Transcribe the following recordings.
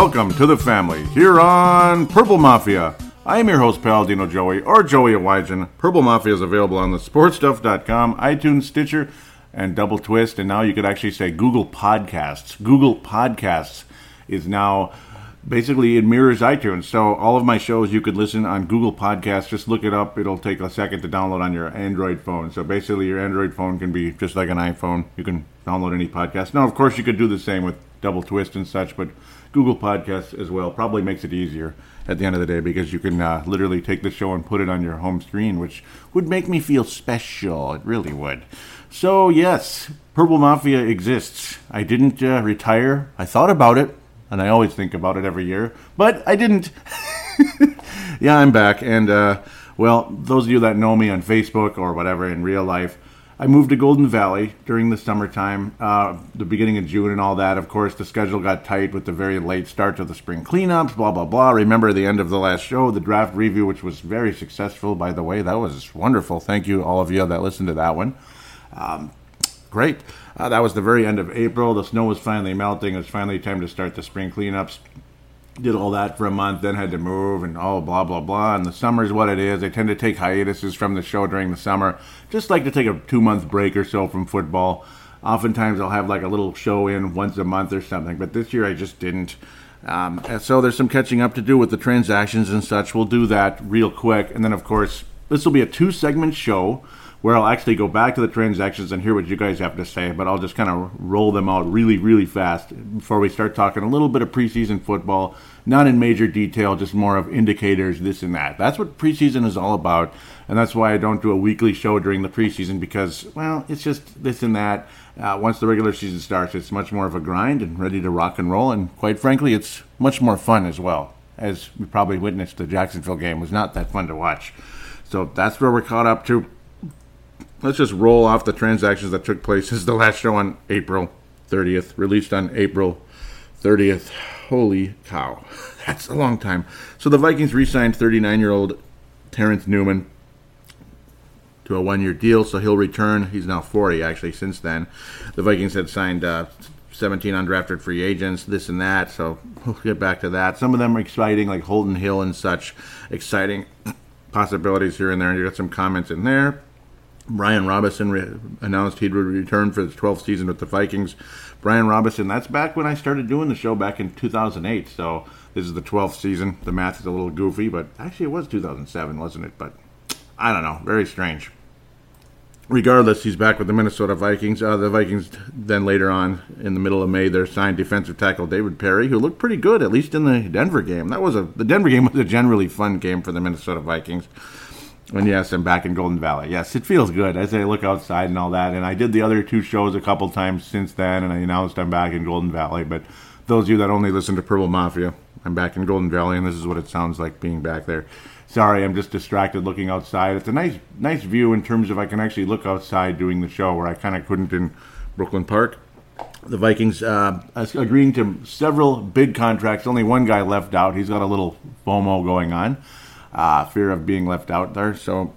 welcome to the family here on Purple Mafia. I am your host, Paladino Joey, or Joey Awajan. Purple Mafia is available on the sportstuff.com, iTunes, Stitcher, and Double Twist. And now you could actually say Google Podcasts. Google Podcasts is now basically it mirrors iTunes. So all of my shows you could listen on Google Podcasts. Just look it up. It'll take a second to download on your Android phone. So basically your Android phone can be just like an iPhone. You can download any podcast. Now, of course, you could do the same with Double Twist and such, but Google Podcasts as well probably makes it easier at the end of the day because you can uh, literally take the show and put it on your home screen, which would make me feel special. It really would. So, yes, Purple Mafia exists. I didn't uh, retire. I thought about it, and I always think about it every year, but I didn't. yeah, I'm back, and uh, well, those of you that know me on Facebook or whatever in real life, I moved to Golden Valley during the summertime, uh, the beginning of June and all that. Of course, the schedule got tight with the very late start to the spring cleanups, blah, blah, blah. Remember the end of the last show, the draft review, which was very successful, by the way. That was wonderful. Thank you, all of you that listened to that one. Um, great. Uh, that was the very end of April. The snow was finally melting. It was finally time to start the spring cleanups did all that for a month, then had to move and oh blah blah blah. And the summer is what it is. I tend to take hiatuses from the show during the summer. Just like to take a two month break or so from football. Oftentimes I'll have like a little show in once a month or something, but this year I just didn't. Um, so there's some catching up to do with the transactions and such. We'll do that real quick, and then of course this will be a two segment show where I'll actually go back to the transactions and hear what you guys have to say, but I'll just kind of roll them out really, really fast before we start talking a little bit of preseason football, not in major detail, just more of indicators, this and that. That's what preseason is all about, and that's why I don't do a weekly show during the preseason because, well, it's just this and that. Uh, once the regular season starts, it's much more of a grind and ready to rock and roll, and quite frankly, it's much more fun as well. As we probably witnessed, the Jacksonville game was not that fun to watch. So that's where we're caught up to let's just roll off the transactions that took place. since the last show on April 30th, released on April 30th. Holy cow, that's a long time. So the Vikings re signed 39 year old Terrence Newman to a one year deal, so he'll return. He's now 40, actually, since then. The Vikings had signed uh, 17 undrafted free agents, this and that, so we'll get back to that. Some of them are exciting, like Holton Hill and such, exciting possibilities here and there. And you got some comments in there. Brian Robison re- announced he'd return for his 12th season with the Vikings. Brian Robison, that's back when I started doing the show back in 2008. So this is the 12th season. The math is a little goofy, but actually it was 2007, wasn't it? But I don't know. Very strange. Regardless, he's back with the Minnesota Vikings. Uh, the Vikings then later on in the middle of May, they signed defensive tackle David Parry, who looked pretty good at least in the Denver game. That was a the Denver game was a generally fun game for the Minnesota Vikings. And yes, I'm back in Golden Valley. Yes, it feels good as I look outside and all that. And I did the other two shows a couple times since then, and I announced I'm back in Golden Valley. But those of you that only listen to Purple Mafia, I'm back in Golden Valley, and this is what it sounds like being back there. Sorry, I'm just distracted looking outside. It's a nice, nice view in terms of I can actually look outside doing the show, where I kind of couldn't in Brooklyn Park. The Vikings uh, agreeing to several big contracts. Only one guy left out. He's got a little FOMO going on uh, fear of being left out there. So,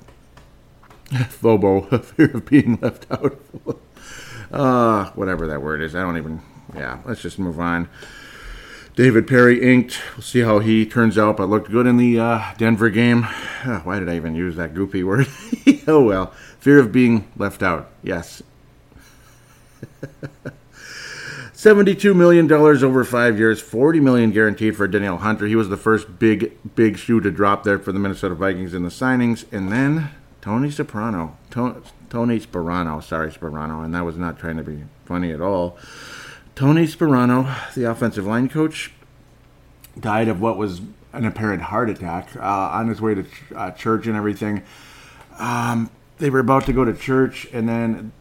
FOBO, fear of being left out. uh, whatever that word is. I don't even, yeah, let's just move on. David Parry inked. We'll see how he turns out, but looked good in the uh, Denver game. Uh, why did I even use that goofy word? oh well. Fear of being left out. Yes. $72 million over five years, 40 million guaranteed for Danielle Hunter. He was the first big, big shoe to drop there for the Minnesota Vikings in the signings. And then Tony Soprano. Tony, Tony Sparano. Sorry, Sparano. And that was not trying to be funny at all. Tony Sparano, the offensive line coach, died of what was an apparent heart attack uh, on his way to ch- uh, church and everything. Um, they were about to go to church, and then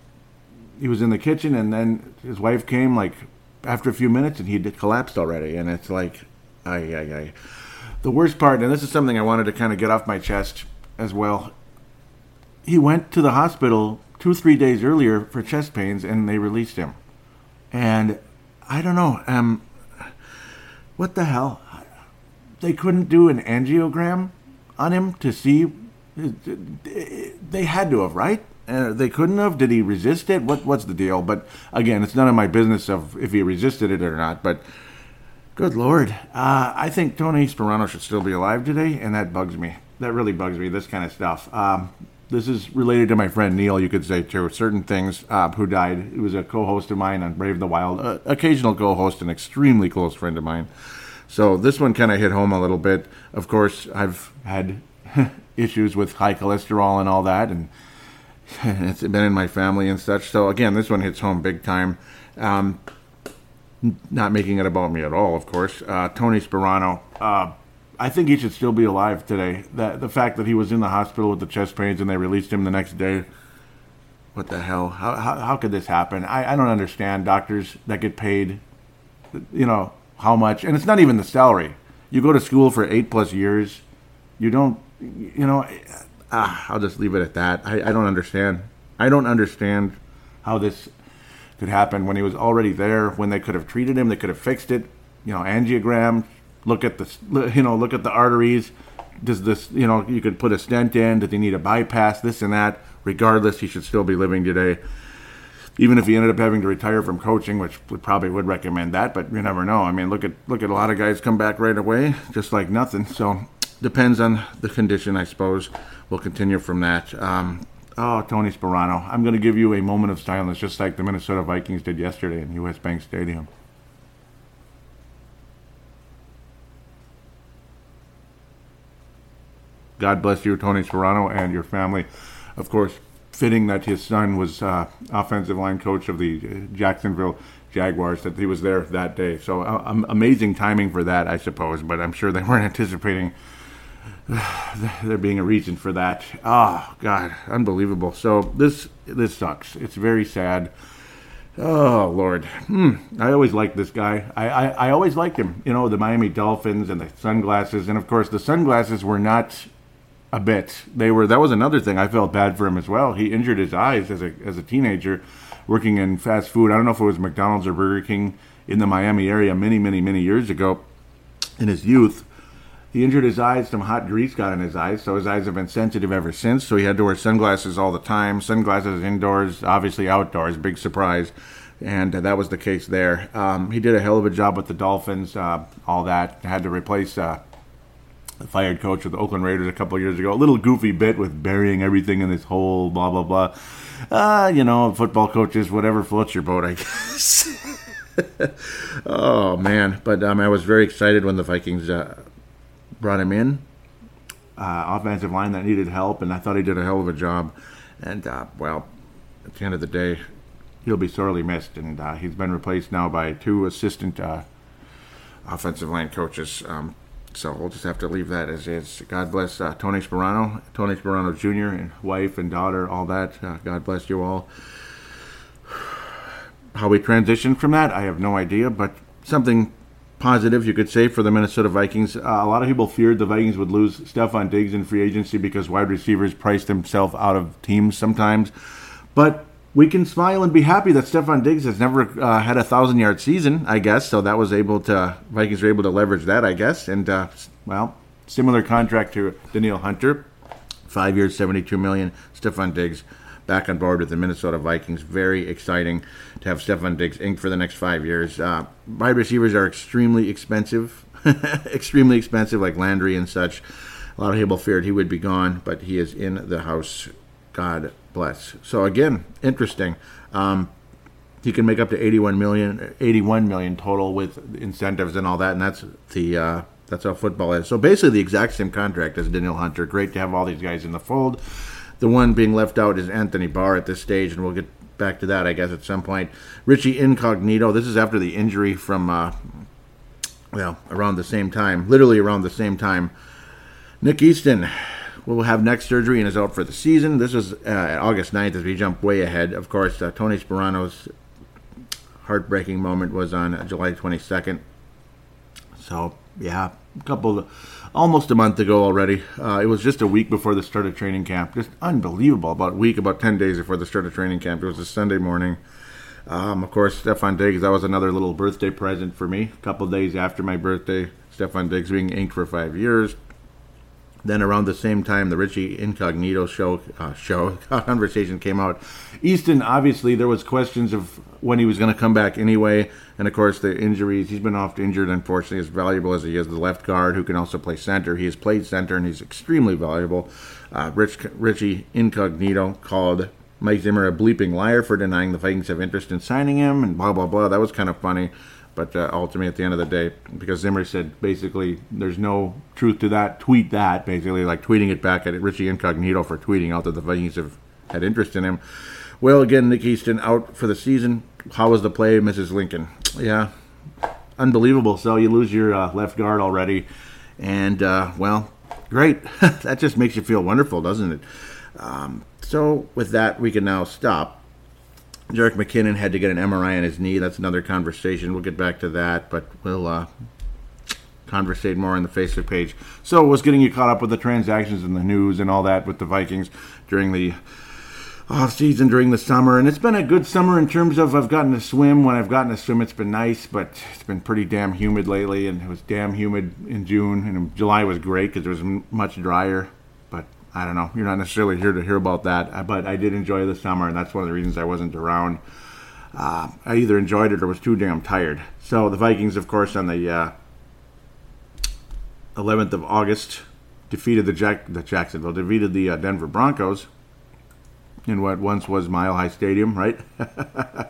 he was in the kitchen, and then his wife came like after a few minutes, and he collapsed already. And it's like, ay, ay, ay. The worst part, and this is something I wanted to kind of get off my chest as well. He went to the hospital two, three days earlier for chest pains, and they released him. And I don't know, um, what the hell? They couldn't do an angiogram on him to see. They had to have, right? They couldn't have. Did he resist it? What What's the deal? But again, it's none of my business of if he resisted it or not. But Good Lord. Uh, I think Tony Sparano should still be alive today, and that bugs me. That really bugs me, this kind of stuff. Um, this is related to my friend Neil, you could say, too. Certain things, uh, who died. He was a co host of mine on Brave the Wild, uh, occasional co host, an extremely close friend of mine. So this one kind of hit home a little bit. Of course, I've had issues with high cholesterol and all that, and it's been in my family and such. So again, this one hits home big time. Um, not making it about me at all, of course. Uh, Tony Sparano. Uh, I think he should still be alive today. That the fact that he was in the hospital with the chest pains and they released him the next day. What the hell? How how, how could this happen? I, I don't understand doctors that get paid. You know how much, and it's not even the salary. You go to school for eight plus years. You don't. You know. Ah, I'll just leave it at that. I, I don't understand. I don't understand how this could happen when he was already there. When they could have treated him, they could have fixed it. You know, angiogram. Look at the you know look at the arteries. Does this you know you could put a stent in? Did they need a bypass? This and that. Regardless, he should still be living today. Even if he ended up having to retire from coaching, which would probably would recommend that, but you never know. I mean, look at look at a lot of guys come back right away, just like nothing. So depends on the condition, I suppose. We'll continue from that. Um, Oh, Tony Sparano. I'm going to give you a moment of silence, just like the Minnesota Vikings did yesterday in U.S. Bank Stadium. God bless you, Tony Sparano, and your family. Of course, fitting that his son was uh, offensive line coach of the uh, Jacksonville Jaguars, that he was there that day. So uh, amazing timing for that, I suppose, but I'm sure they weren't anticipating there being a reason for that. Oh God, unbelievable. So this this sucks. It's very sad. Oh Lord, hmm. I always liked this guy. I, I, I always liked him. You know the Miami Dolphins and the sunglasses, and of course the sunglasses were not a bit. They were. That was another thing. I felt bad for him as well. He injured his eyes as a as a teenager, working in fast food. I don't know if it was McDonald's or Burger King in the Miami area many many many years ago, in his youth he injured his eyes. Some hot grease got in his eyes, so his eyes have been sensitive ever since. So he had to wear sunglasses all the time. Sunglasses indoors, obviously outdoors. Big surprise, and uh, that was the case there. Um, he did a hell of a job with the Dolphins. Uh, all that had to replace. Uh, the fired coach of the Oakland Raiders a couple years ago. A little goofy bit with burying everything in this hole, blah blah blah. Uh, you know, football coaches, whatever floats your boat, I guess. oh man, but um, I was very excited when the Vikings uh, brought him in. Uh, offensive line that needed help, and I thought he did a hell of a job. And uh, well, at the end of the day, he'll be sorely missed, and uh, he's been replaced now by two assistant uh, offensive line coaches. Um, so we'll just have to leave that as is. God bless uh, Tony Sparano, Tony Sparano Jr., and wife and daughter, all that. Uh, God bless you all. How we transition from that, I have no idea, but something positive, you could say, for the Minnesota Vikings. Uh, a lot of people feared the Vikings would lose Stefon Diggs in free agency because wide receivers price themselves out of teams sometimes. But we can smile and be happy that Stefon Diggs has never uh, had a thousand yard season, I guess. So that was able to Vikings were able to leverage that, I guess. And uh, well, similar contract to Danielle Hunter, five years, seventy two million. Stefon Diggs back on board with the Minnesota Vikings. Very exciting to have Stefon Diggs inked for the next five years. Uh, wide receivers are extremely expensive, extremely expensive, like Landry and such. A lot of people feared he would be gone, but he is in the house. God bless. So again, interesting. Um, he can make up to 81 million, 81 million total with incentives and all that, and that's the uh, that's how football is. So basically, the exact same contract as Danielle Hunter. Great to have all these guys in the fold. The one being left out is Anthony Barr at this stage, and we'll get back to that, I guess, at some point. Richie Incognito. This is after the injury from, uh, well, around the same time, literally around the same time. Nick Easton will have neck surgery and is out for the season. This is uh, August 9th as we jump way ahead. Of course, uh, Tony Sparano's heartbreaking moment was on July 22nd. So, yeah, a couple of almost a month ago already. Uh, it was just a week before the start of training camp. Just unbelievable. About a week, about 10 days before the start of training camp. It was a Sunday morning. Um, of course, Stefon Diggs, that was another little birthday present for me. A couple days after my birthday, Stefon Diggs being inked for five years. Then around the same time, the Richie Incognito show uh, show conversation came out. Easton, obviously, there was questions of when he was going to come back anyway, and of course the injuries. He's been oft injured, unfortunately. As valuable as he is, the left guard who can also play center. He has played center, and he's extremely valuable. Uh, Rich, Richie Incognito called Mike Zimmer a bleeping liar for denying the Vikings have interest in signing him, and blah blah blah. That was kind of funny. But uh, ultimately, at the end of the day, because Zimmer said basically there's no truth to that, tweet that, basically, like tweeting it back at Richie Incognito for tweeting out that the Vikings have had interest in him. Well, again, Nick Easton out for the season. How was the play, Mrs. Lincoln? Yeah, unbelievable. So you lose your uh, left guard already. And, uh, well, great. that just makes you feel wonderful, doesn't it? Um, so, with that, we can now stop Jerick McKinnon had to get an MRI on his knee. That's another conversation. We'll get back to that, but we'll uh, conversate more on the Facebook page. So, was getting you caught up with the transactions and the news and all that with the Vikings during the off season during the summer, and it's been a good summer in terms of I've gotten to swim. When I've gotten to swim, it's been nice, but it's been pretty damn humid lately, and it was damn humid in June, and July was great because it was much drier. I don't know. You're not necessarily here to hear about that, uh, but I did enjoy the summer, and that's one of the reasons I wasn't around. Uh, I either enjoyed it or was too damn tired. So the Vikings, of course, on the uh, 11th of August, defeated the Jack the Jacksonville defeated the uh, Denver Broncos in what once was Mile High Stadium, right?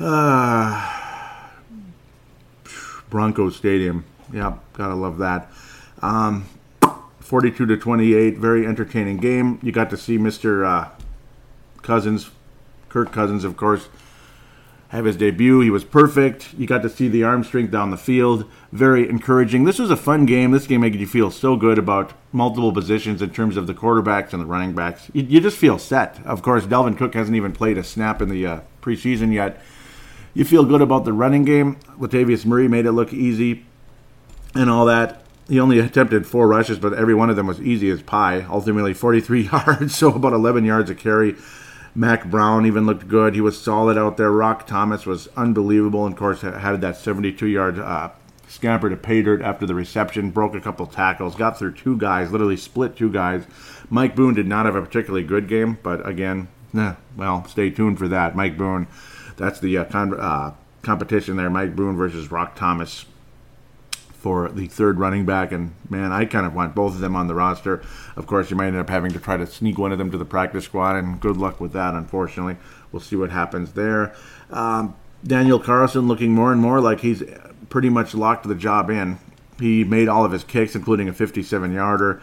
uh, Broncos Stadium. Yeah, gotta love that. Um, 42 to 28. Very entertaining game. You got to see Mr. Uh, Cousins, Kirk Cousins, of course, have his debut. He was perfect. You got to see the arm strength down the field. Very encouraging. This was a fun game. This game made you feel so good about multiple positions in terms of the quarterbacks and the running backs. You, you just feel set. Of course, Dalvin Cook hasn't even played a snap in the uh, preseason yet. You feel good about the running game. Latavius Murray made it look easy and all that he only attempted four rushes, but every one of them was easy as pie. Ultimately, 43 yards, so about 11 yards a carry. Mack Brown even looked good. He was solid out there. Rock Thomas was unbelievable. And of course, had that 72 yard uh, scamper to pay dirt after the reception, broke a couple tackles, got through two guys, literally split two guys. Mike Boone did not have a particularly good game, but again, eh, well, stay tuned for that. Mike Boone, that's the uh, con- uh, competition there. Mike Boone versus Rock Thomas for the third running back. And man, I kind of want both of them on the roster. Of course, you might end up having to try to sneak one of them to the practice squad, and good luck with that, unfortunately. We'll see what happens there. Um, Daniel Carlson looking more and more like he's pretty much locked the job in. He made all of his kicks, including a 57 yarder.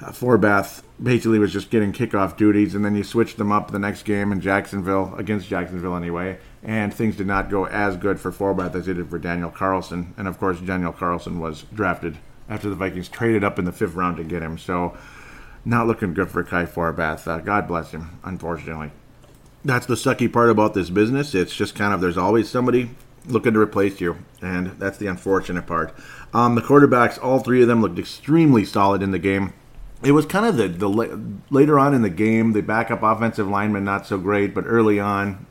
Uh, Forbath basically was just getting kickoff duties, and then you switched them up the next game in Jacksonville, against Jacksonville anyway, and things did not go as good for Forbath as they did for Daniel Carlson. And of course, Daniel Carlson was drafted after the Vikings traded up in the fifth round to get him. So, not looking good for Kai Forbath. Uh, God bless him, unfortunately. That's the sucky part about this business. It's just kind of there's always somebody looking to replace you, and that's the unfortunate part. Um, the quarterbacks, all three of them looked extremely solid in the game. It was kind of the, the later on in the game, the backup offensive lineman not so great, but early on,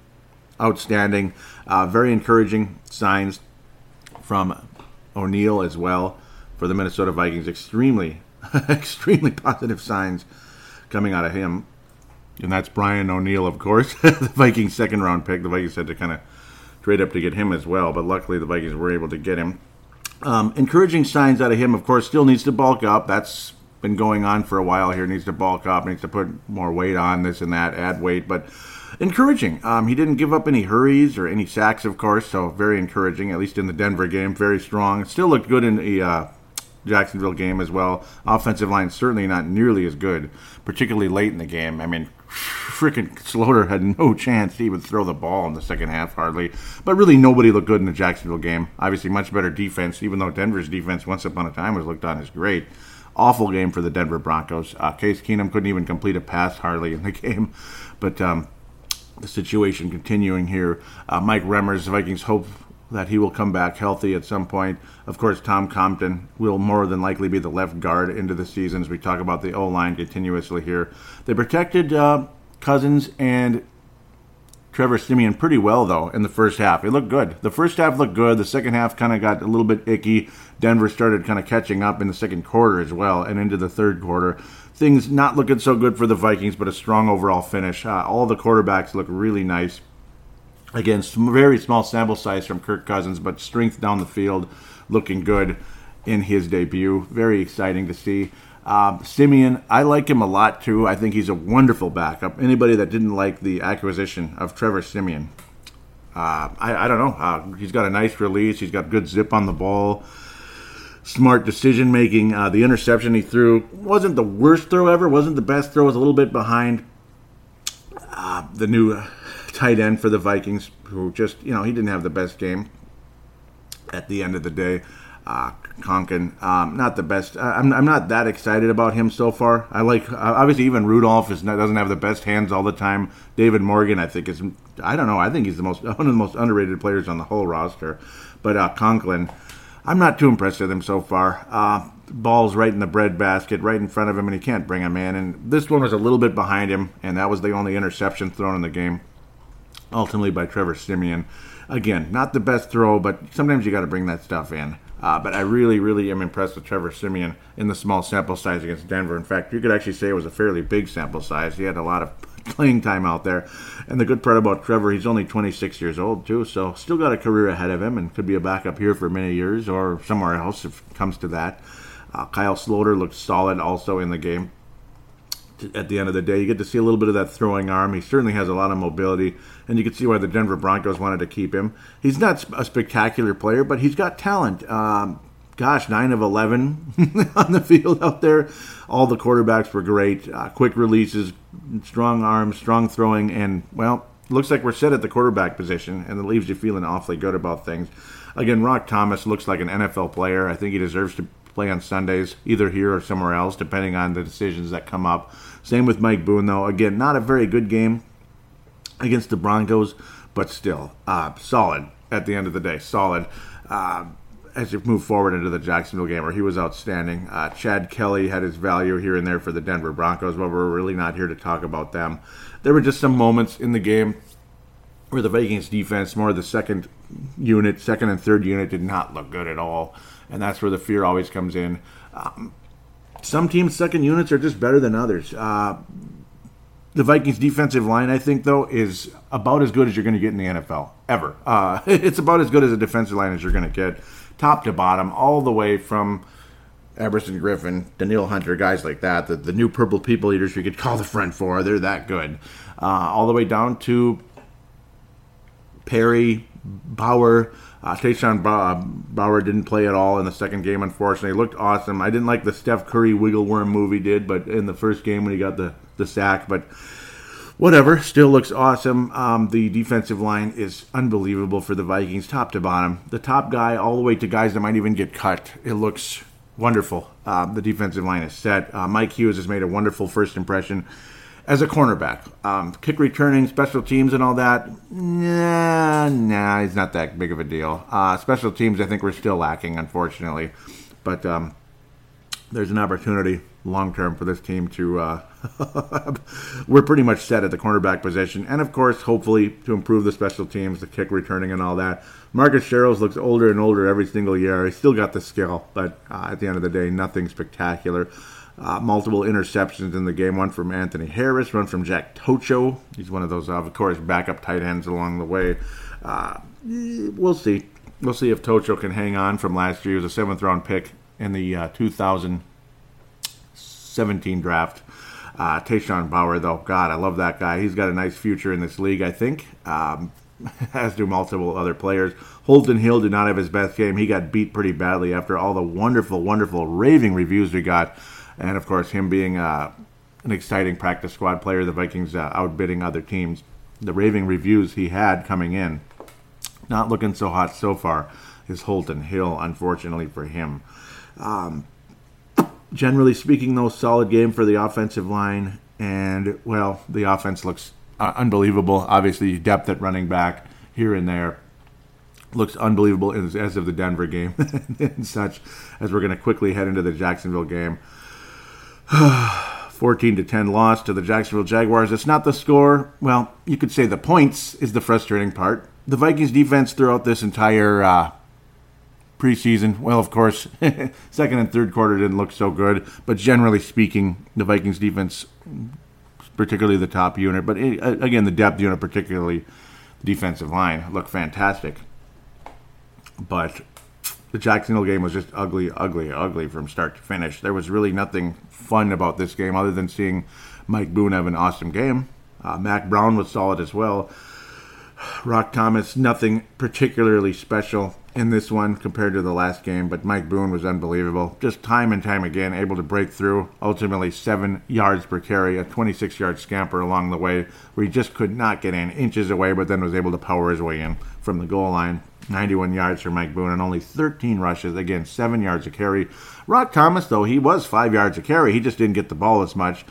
outstanding. Uh, very encouraging signs from O'Neill as well for the Minnesota Vikings. Extremely, extremely positive signs coming out of him. And that's Brian O'Neill, of course, the Vikings' second round pick. The Vikings had to kind of trade up to get him as well, but luckily the Vikings were able to get him. Um, encouraging signs out of him, of course, still needs to bulk up. That's been going on for a while here. Needs to bulk up, needs to put more weight on this and that, add weight. But encouraging. Um, he didn't give up any hurries or any sacks, of course, so very encouraging, at least in the Denver game. Very strong. Still looked good in the uh, Jacksonville game as well. Offensive line certainly not nearly as good, particularly late in the game. I mean, freaking Sloter had no chance to even throw the ball in the second half, hardly. But really, nobody looked good in the Jacksonville game. Obviously, much better defense, even though Denver's defense, once upon a time, was looked on as great. Awful game for the Denver Broncos. Uh, Case Keenum couldn't even complete a pass hardly in the game. But um, situation continuing here. Uh, Mike Remmers, the Vikings hope that he will come back healthy at some point. Of course, Tom Compton will more than likely be the left guard into the season as we talk about the O line continuously here. They protected uh, Cousins and Trevor Siemian pretty well, though, in the first half. It looked good. The first half looked good. The second half kind of got a little bit icky. Denver started kind of catching up in the second quarter as well and into the third quarter. Things not looking so good for the Vikings, but a strong overall finish. Uh, all the quarterbacks look really nice. Again, very small sample size from Kirk Cousins, but strength down the field looking good in his debut. Very exciting to see. Uh, Siemian, I like him a lot too. I think he's a wonderful backup. Anybody that didn't like the acquisition of Trevor Siemian, uh, I, I, don't know. Uh, he's got a nice release. He's got good zip on the ball. Smart decision making. Uh, the interception he threw wasn't the worst throw ever. wasn't the best throw. Was a little bit behind uh, the new tight end for the Vikings, who just you know he didn't have the best game. At the end of the day, uh, Conklin, um, not the best. I'm, I'm not that excited about him so far. I like obviously even Rudolph is not, doesn't have the best hands all the time. David Morgan, I think is I don't know. I think he's the most one of the most underrated players on the whole roster. But uh, Conklin, I'm not too impressed with him so far. Uh, balls right in the bread basket, right in front of him, and he can't bring him in. And this one was a little bit behind him, and that was the only interception thrown in the game, ultimately by Trevor Siemian. Again, not the best throw, but sometimes you got to bring that stuff in. Uh, but I really, really am impressed with Trevor Siemian in the small sample size against Denver. In fact, you could actually say it was a fairly big sample size. He had a lot of playing time out there. And the good part about Trevor, he's only 26 years old, too, so still got a career ahead of him and could be a backup here for many years or somewhere else if it comes to that. Uh, Kyle Sloter looked solid also in the game at the end of the day. You get to see a little bit of that throwing arm. He certainly has a lot of mobility, and you can see why the Denver Broncos wanted to keep him. He's not a spectacular player, but he's got talent. Um, gosh, nine of 11 on the field out there. All the quarterbacks were great. Uh, quick releases, strong arms, strong throwing, and, well, looks like we're set at the quarterback position, and it leaves you feeling awfully good about things. Again, Rock Thomas looks like an NFL player. I think he deserves to play on Sundays, either here or somewhere else, depending on the decisions that come up. Same with Mike Boone, though. Again, not a very good game against the Broncos, but still uh, solid at the end of the day. Solid. Uh, as you move forward into the Jacksonville game, where he was outstanding. Uh, Chad Kelly had his value here and there for the Denver Broncos, but we're really not here to talk about them. There were just some moments in the game where the Vikings defense, more the second unit, second and third unit, did not look good at all and that's where the fear always comes in. Um, some teams' second units are just better than others. Uh, the Vikings' defensive line, I think, though, is about as good as you're going to get in the NFL ever. Uh, it's about as good as a defensive line as you're going to get, top to bottom, all the way from Everson Griffen, Danielle Hunter, guys like that, the, the new purple people eaters we could call the front four. They're that good. Uh, all the way down to Parry, Bower, uh, Tashawn Bower didn't play at all in the second game, unfortunately. He looked awesome. I didn't like the Steph Curry wiggle worm move he did, but in the first game when he got the, the sack, but whatever, still looks awesome. Um, the defensive line is unbelievable for the Vikings, top to bottom. The top guy, all the way to guys that might even get cut. It looks wonderful. Uh, the defensive line is set. Uh, Mike Hughes has made a wonderful first impression as a cornerback. Um, kick returning, special teams, and all that, nah, nah, he's not that big of a deal. Uh, special teams, I think we're still lacking, unfortunately. But um, there's an opportunity long term for this team to. Uh, we're pretty much set at the cornerback position, and of course, hopefully to improve the special teams, the kick returning, and all that. Marcus Sherels looks older and older every single year. He's still got the skill, but uh, at the end of the day, nothing spectacular. Uh, multiple interceptions in the game. One from Anthony Harris, one from Jack Tocho. He's one of those, uh, of course, backup tight ends along the way. Uh, we'll see. We'll see if Tocho can hang on from last year. He was a seventh round pick in the uh, 2000 17 draft. Uh, Tashawn Bower, though, God, I love that guy. He's got a nice future in this league, I think, um, as do multiple other players. Holton Hill did not have his best game. He got beat pretty badly after all the wonderful, wonderful raving reviews we got. And, of course, him being uh, an exciting practice squad player, the Vikings uh, outbidding other teams. The raving reviews he had coming in, not looking so hot so far, is Holton Hill, unfortunately for him. Um, generally speaking, though, solid game for the offensive line, and well, the offense looks uh, unbelievable. Obviously, depth at running back here and there looks unbelievable as, as of the Denver game and such. As we're going to quickly head into the Jacksonville game. 14 to 10 loss to the Jacksonville Jaguars. It's not the score. Well, you could say the points is the frustrating part. The Vikings defense throughout this entire uh, preseason, well, of course, second and third quarter didn't look so good, but generally speaking, the Vikings defense, particularly the top unit, but eh, again, the depth unit, particularly the defensive line, looked fantastic. But the Jacksonville game was just ugly, ugly, ugly from start to finish. There was really nothing fun about this game other than seeing Mike Boone have an awesome game. Uh, Mack Brown was solid as well. Rock Thomas, nothing particularly special in this one compared to the last game, but Mike Boone was unbelievable. Just time and time again, able to break through. Ultimately, seven yards per carry, a 26 yard scamper along the way, where he just could not get in inches away, but then was able to power his way in from the goal line. 91 yards for Mike Boone and only 13 rushes. Again, seven yards a carry. Rock Thomas, though, he was five yards a carry. He just didn't get the ball as much.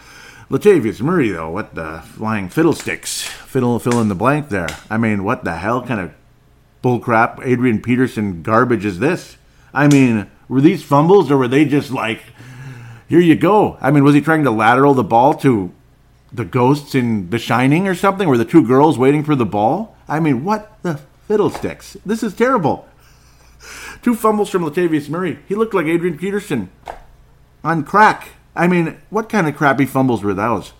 Latavius Murray, though, what the flying fiddlesticks. Fiddle, fill in the blank there. I mean, what the hell kind of bullcrap Adrian Peterson garbage is this? I mean, were these fumbles or were they just like, here you go? I mean, was he trying to lateral the ball to the ghosts in The Shining or something? Were the two girls waiting for the ball? I mean, what the fiddlesticks? This is terrible. Two fumbles from Latavius Murray. He looked like Adrian Peterson on crack. I mean, what kind of crappy fumbles were those?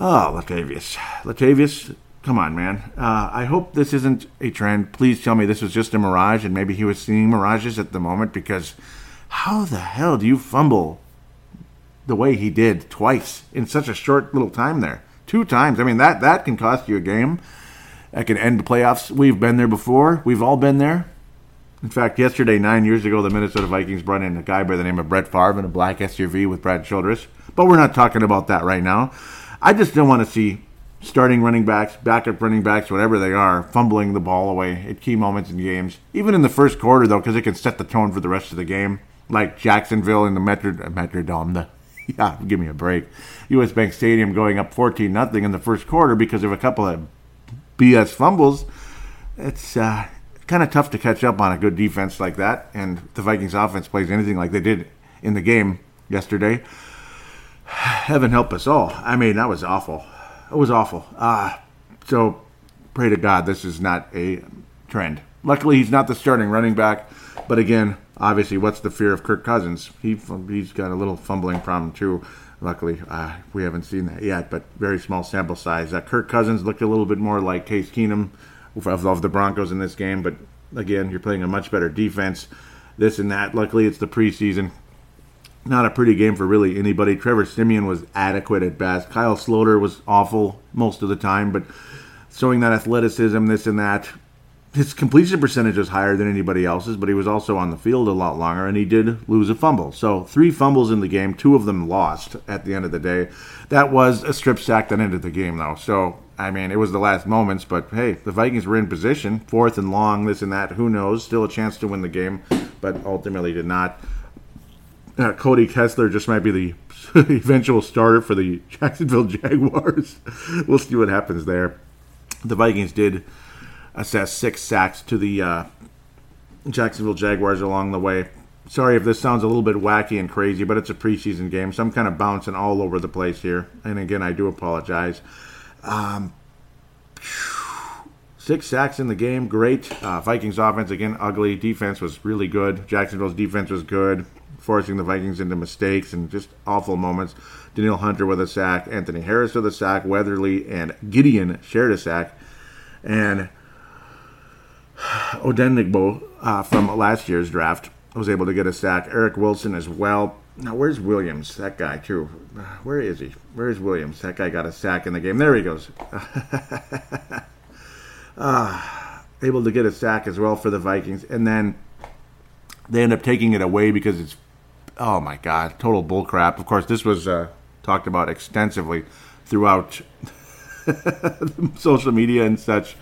Oh, Latavius. Latavius, come on, man. Uh, I hope this isn't a trend. Please tell me this was just a mirage and maybe he was seeing mirages at the moment because how the hell do you fumble the way he did twice in such a short little time there? Two times. I mean, that, that can cost you a game. That can end the playoffs. We've been there before. We've all been there. In fact, yesterday, nine years ago, the Minnesota Vikings brought in a guy by the name of Brett Favre in a black SUV with Brad Childress. But we're not talking about that right now. I just don't want to see starting running backs, backup running backs, whatever they are, fumbling the ball away at key moments in games. Even in the first quarter, though, because it can set the tone for the rest of the game. Like Jacksonville in the Metro, Metrodome, the yeah, give me a break. U.S. Bank Stadium going up 14 nothing in the first quarter because of a couple of BS fumbles. It's uh, kind of tough to catch up on a good defense like that. And the Vikings offense plays anything like they did in the game yesterday. Heaven help us all. I mean, that was awful. It was awful. Uh, so pray to God this is not a trend. Luckily, he's not the starting running back. But again, obviously, what's the fear of Kirk Cousins? He, he's got a little fumbling problem, too. Luckily, uh, we haven't seen that yet, but very small sample size. Uh, Kirk Cousins looked a little bit more like Case Keenum of, of the Broncos in this game, but again, you're playing a much better defense. This and that. Luckily, it's the preseason. Not a pretty game for really anybody. Trevor Siemian was adequate at best. Kyle Sloter was awful most of the time, but showing that athleticism, this and that. His completion percentage was higher than anybody else's, but he was also on the field a lot longer, and he did lose a fumble. So, three fumbles in the game, two of them lost at the end of the day. That was a strip sack that ended the game, though. So, I mean, it was the last moments, but hey, the Vikings were in position, fourth and long, this and that. Who knows? Still a chance to win the game, but ultimately did not. Uh, Cody Kessler just might be the eventual starter for the Jacksonville Jaguars. we'll see what happens there. The Vikings did assess six sacks to the uh, Jacksonville Jaguars along the way. Sorry if this sounds a little bit wacky and crazy, but it's a preseason game, so I'm kind of bouncing all over the place here. And again, I do apologize. Um, six sacks in the game, great. Uh, Vikings offense again ugly. Defense was really good. Jacksonville's defense was good, forcing the Vikings into mistakes and just awful moments. Danielle Hunter with a sack, Anthony Harris with a sack, Weatherly and Gideon shared a sack, and Odenigbo uh, from last year's draft was able to get a sack. Eric Wilson as well. Now, where's Williams? That guy, too. Where is he? Where's Williams? That guy got a sack in the game. There he goes. uh, able to get a sack as well for the Vikings. And then they end up taking it away because it's, oh my God, total bullcrap. Of course, this was uh, talked about extensively throughout social media and such.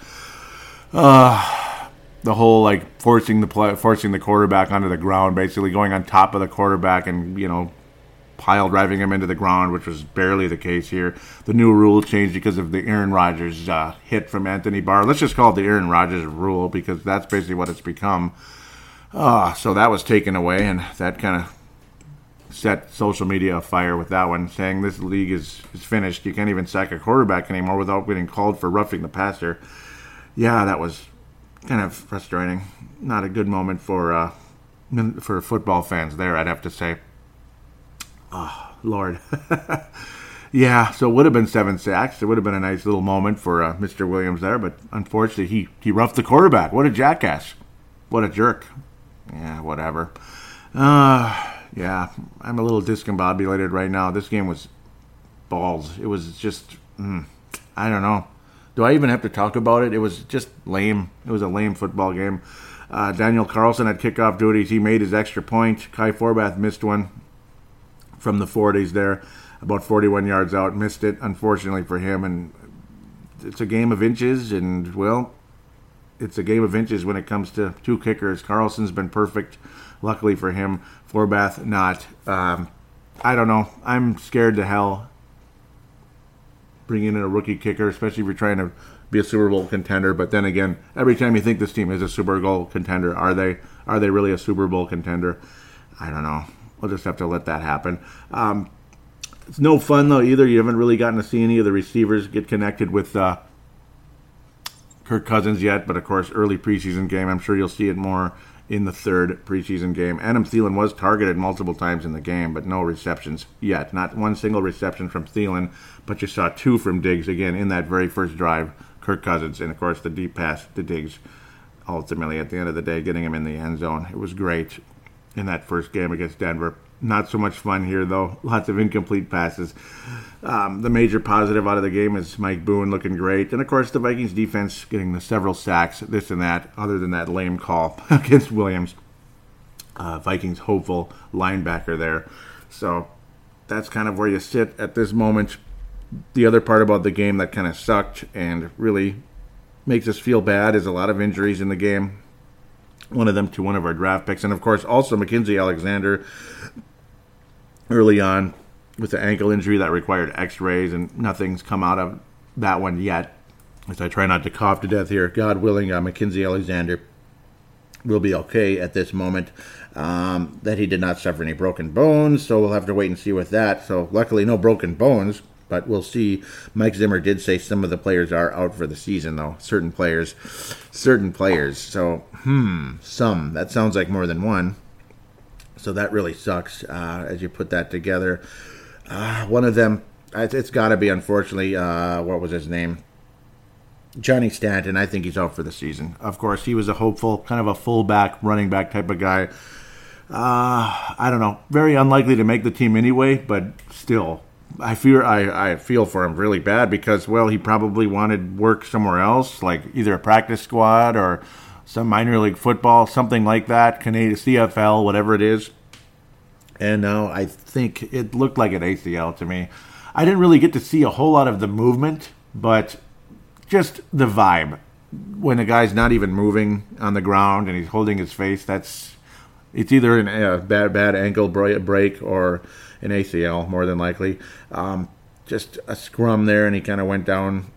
Uh, the whole like forcing the play, forcing the quarterback onto the ground, basically going on top of the quarterback and you know pile driving him into the ground, which was barely the case here. The new rule changed because of the Aaron Rodgers uh, hit from Anthony Barr. Let's just call it the Aaron Rodgers rule because that's basically what it's become. Uh, so that was taken away, and that kind of set social media afire with that one, saying this league is, is finished. You can't even sack a quarterback anymore without getting called for roughing the passer. Yeah, that was kind of frustrating. Not a good moment for uh, for football fans there, I'd have to say. Oh, Lord. yeah, so it would have been seven sacks. It would have been a nice little moment for uh, Mr. Williams there, but unfortunately, he, he roughed the quarterback. What a jackass. What a jerk. Yeah, whatever. Uh, yeah, I'm a little discombobulated right now. This game was balls. It was just, mm, I don't know. Do I even have to talk about it? It was just lame. It was a lame football game. Uh, Daniel Carlson had kickoff duties. He made his extra point. Kai Forbath missed one from the 40s there, about 41 yards out. Missed it, unfortunately for him. And it's a game of inches, and, well, it's a game of inches when it comes to two kickers. Carlson's been perfect, luckily for him. Forbath not. Um, I don't know. I'm scared to hell bringing in a rookie kicker, especially if you're trying to be a Super Bowl contender. But then again, every time you think this team is a Super Bowl contender, are they? Are they really a Super Bowl contender? I don't know. We'll just have to let that happen. Um, it's no fun though either. You haven't really gotten to see any of the receivers get connected with uh, Kirk Cousins yet, but of course, early preseason game. I'm sure you'll see it more in the third preseason game. Adam Thielen was targeted multiple times in the game, but no receptions yet. Not one single reception from Thielen, but you saw two from Diggs again in that very first drive. Kirk Cousins, and of course the deep pass to Diggs. Ultimately, at the end of the day, getting him in the end zone. It was great in that first game against Denver. Not so much fun here, though. Lots of incomplete passes. Um, the major positive out of the game is Mike Boone looking great. And, of course, the Vikings defense getting the several sacks, this and that, other than that lame call against Williams. Uh, Vikings hopeful linebacker there. So that's kind of where you sit at this moment. The other part about the game that kind of sucked and really makes us feel bad is a lot of injuries in the game one of them to one of our draft picks. And of course, also Mackensie Alexander early on with the ankle injury that required x rays, and nothing's come out of that one yet. As I try not to cough to death here, God willing, uh, Mackensie Alexander will be okay at this moment. Um, that he did not suffer any broken bones, so we'll have to wait and see with that. So, luckily, no broken bones but we'll see. Mike Zimmer did say some of the players are out for the season, though. Certain players, certain players. So, hmm, some. That sounds like more than one. So that really sucks uh, as you put that together. Uh, one of them, it's got to be, unfortunately, uh, what was his name? Johnny Stanton. I think he's out for the season. Of course, he was a hopeful, kind of a fullback, running back type of guy. Uh, I don't know. Very unlikely to make the team anyway, but still, I fear I, I feel for him really bad because well he probably wanted work somewhere else like either a practice squad or some minor league football something like that Canadian CFL whatever it is. And now I think it looked like an ACL to me. I didn't really get to see a whole lot of the movement but just the vibe. When a guy's not even moving on the ground and he's holding his face that's it's either a bad bad ankle break or an ACL, more than likely. Um, just a scrum there, and he kind of went down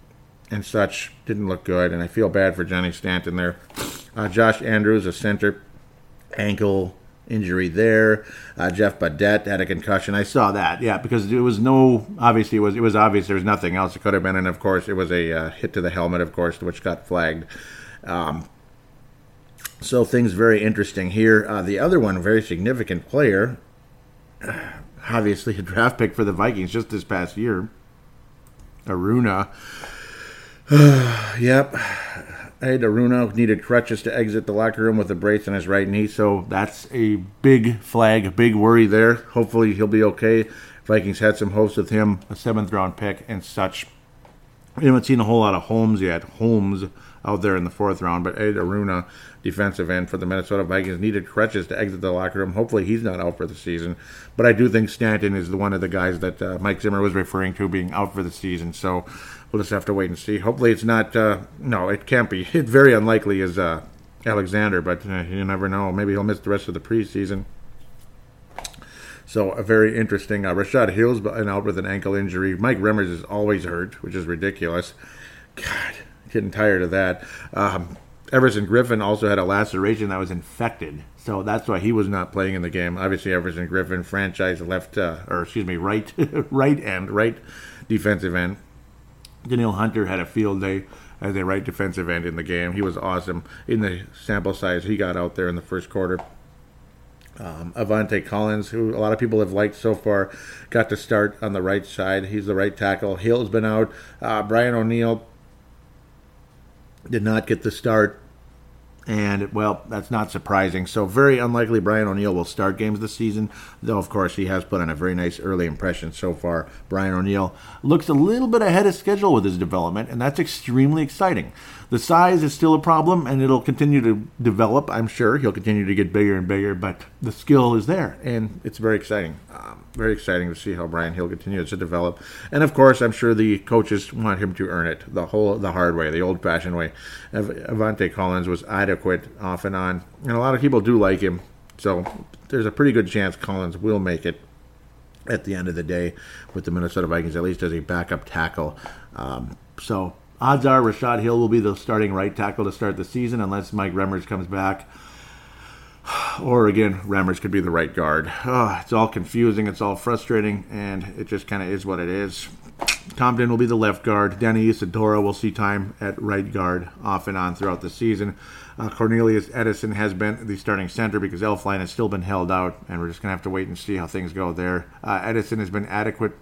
and such. Didn't look good, and I feel bad for Johnny Stanton there. Uh, Josh Andrews, a center, ankle injury there. Uh, Jeff Badet had a concussion. I saw that, yeah, because it was no. Obviously, it was it was obvious there was nothing else it could have been, and of course, it was a uh, hit to the helmet, of course, which got flagged. Um, so things very interesting here. Uh, the other one, very significant player, obviously a draft pick for the Vikings just this past year. Aruna. yep. Ed Aruna needed crutches to exit the locker room with a brace on his right knee, so that's a big flag, a big worry there. Hopefully he'll be okay. Vikings had some hopes with him, a seventh round pick and such. We haven't seen a whole lot of Holmes yet. Holmes out there in the fourth round, but Ed Aruna defensive end for the Minnesota Vikings, needed crutches to exit the locker room. Hopefully, he's not out for the season. But I do think Stanton is the one of the guys that uh, Mike Zimmer was referring to being out for the season. So we'll just have to wait and see. Hopefully, it's not. Uh, no, it can't be. It's very unlikely is uh, Alexander, but uh, you never know. Maybe he'll miss the rest of the preseason. So a very interesting. Uh, Rashad Hill's been out with an ankle injury. Mike Remmers is always hurt, which is ridiculous. God, getting tired of that. Um, Everson Griffen also had a laceration that was infected, so that's why he was not playing in the game. Obviously, Everson Griffen, franchise left, uh, or excuse me, right, right end, right defensive end. Danielle Hunter had a field day as a right defensive end in the game. He was awesome in the sample size he got out there in the first quarter. Um, Aviante Collins, who a lot of people have liked so far, got to start on the right side. He's the right tackle. Hill's been out. Uh, Brian O'Neill did not get the start. And, well, that's not surprising. So, very unlikely Brian O'Neill will start games this season, though, of course, he has put on a very nice early impression so far. Brian O'Neill looks a little bit ahead of schedule with his development, and that's extremely exciting. The size is still a problem, and it'll continue to develop, I'm sure. He'll continue to get bigger and bigger, but the skill is there, and it's very exciting. Um, very exciting to see how Brian Hill continues to develop. And of course, I'm sure the coaches want him to earn it the whole, the hard way, the old-fashioned way. Aviante Collins was adequate off and on, and a lot of people do like him. So there's a pretty good chance Collins will make it at the end of the day with the Minnesota Vikings, at least as a backup tackle. Um, so Odds are Rashod Hill will be the starting right tackle to start the season unless Mike Remmers comes back. Or again, Remmers could be the right guard. Oh, it's all confusing, it's all frustrating, and it just kind of is what it is. Compton will be the left guard. Danny Isidora will see time at right guard off and on throughout the season. Uh, Cornelius Edison has been the starting center because Elflein has still been held out, and we're just going to have to wait and see how things go there. Uh, Edison has been adequate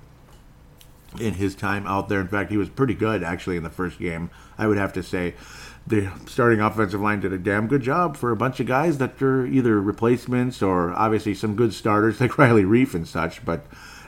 in his time out there. In fact, he was pretty good actually in the first game. I would have to say the starting offensive line did a damn good job for a bunch of guys that are either replacements or obviously some good starters like Riley Reiff and such, but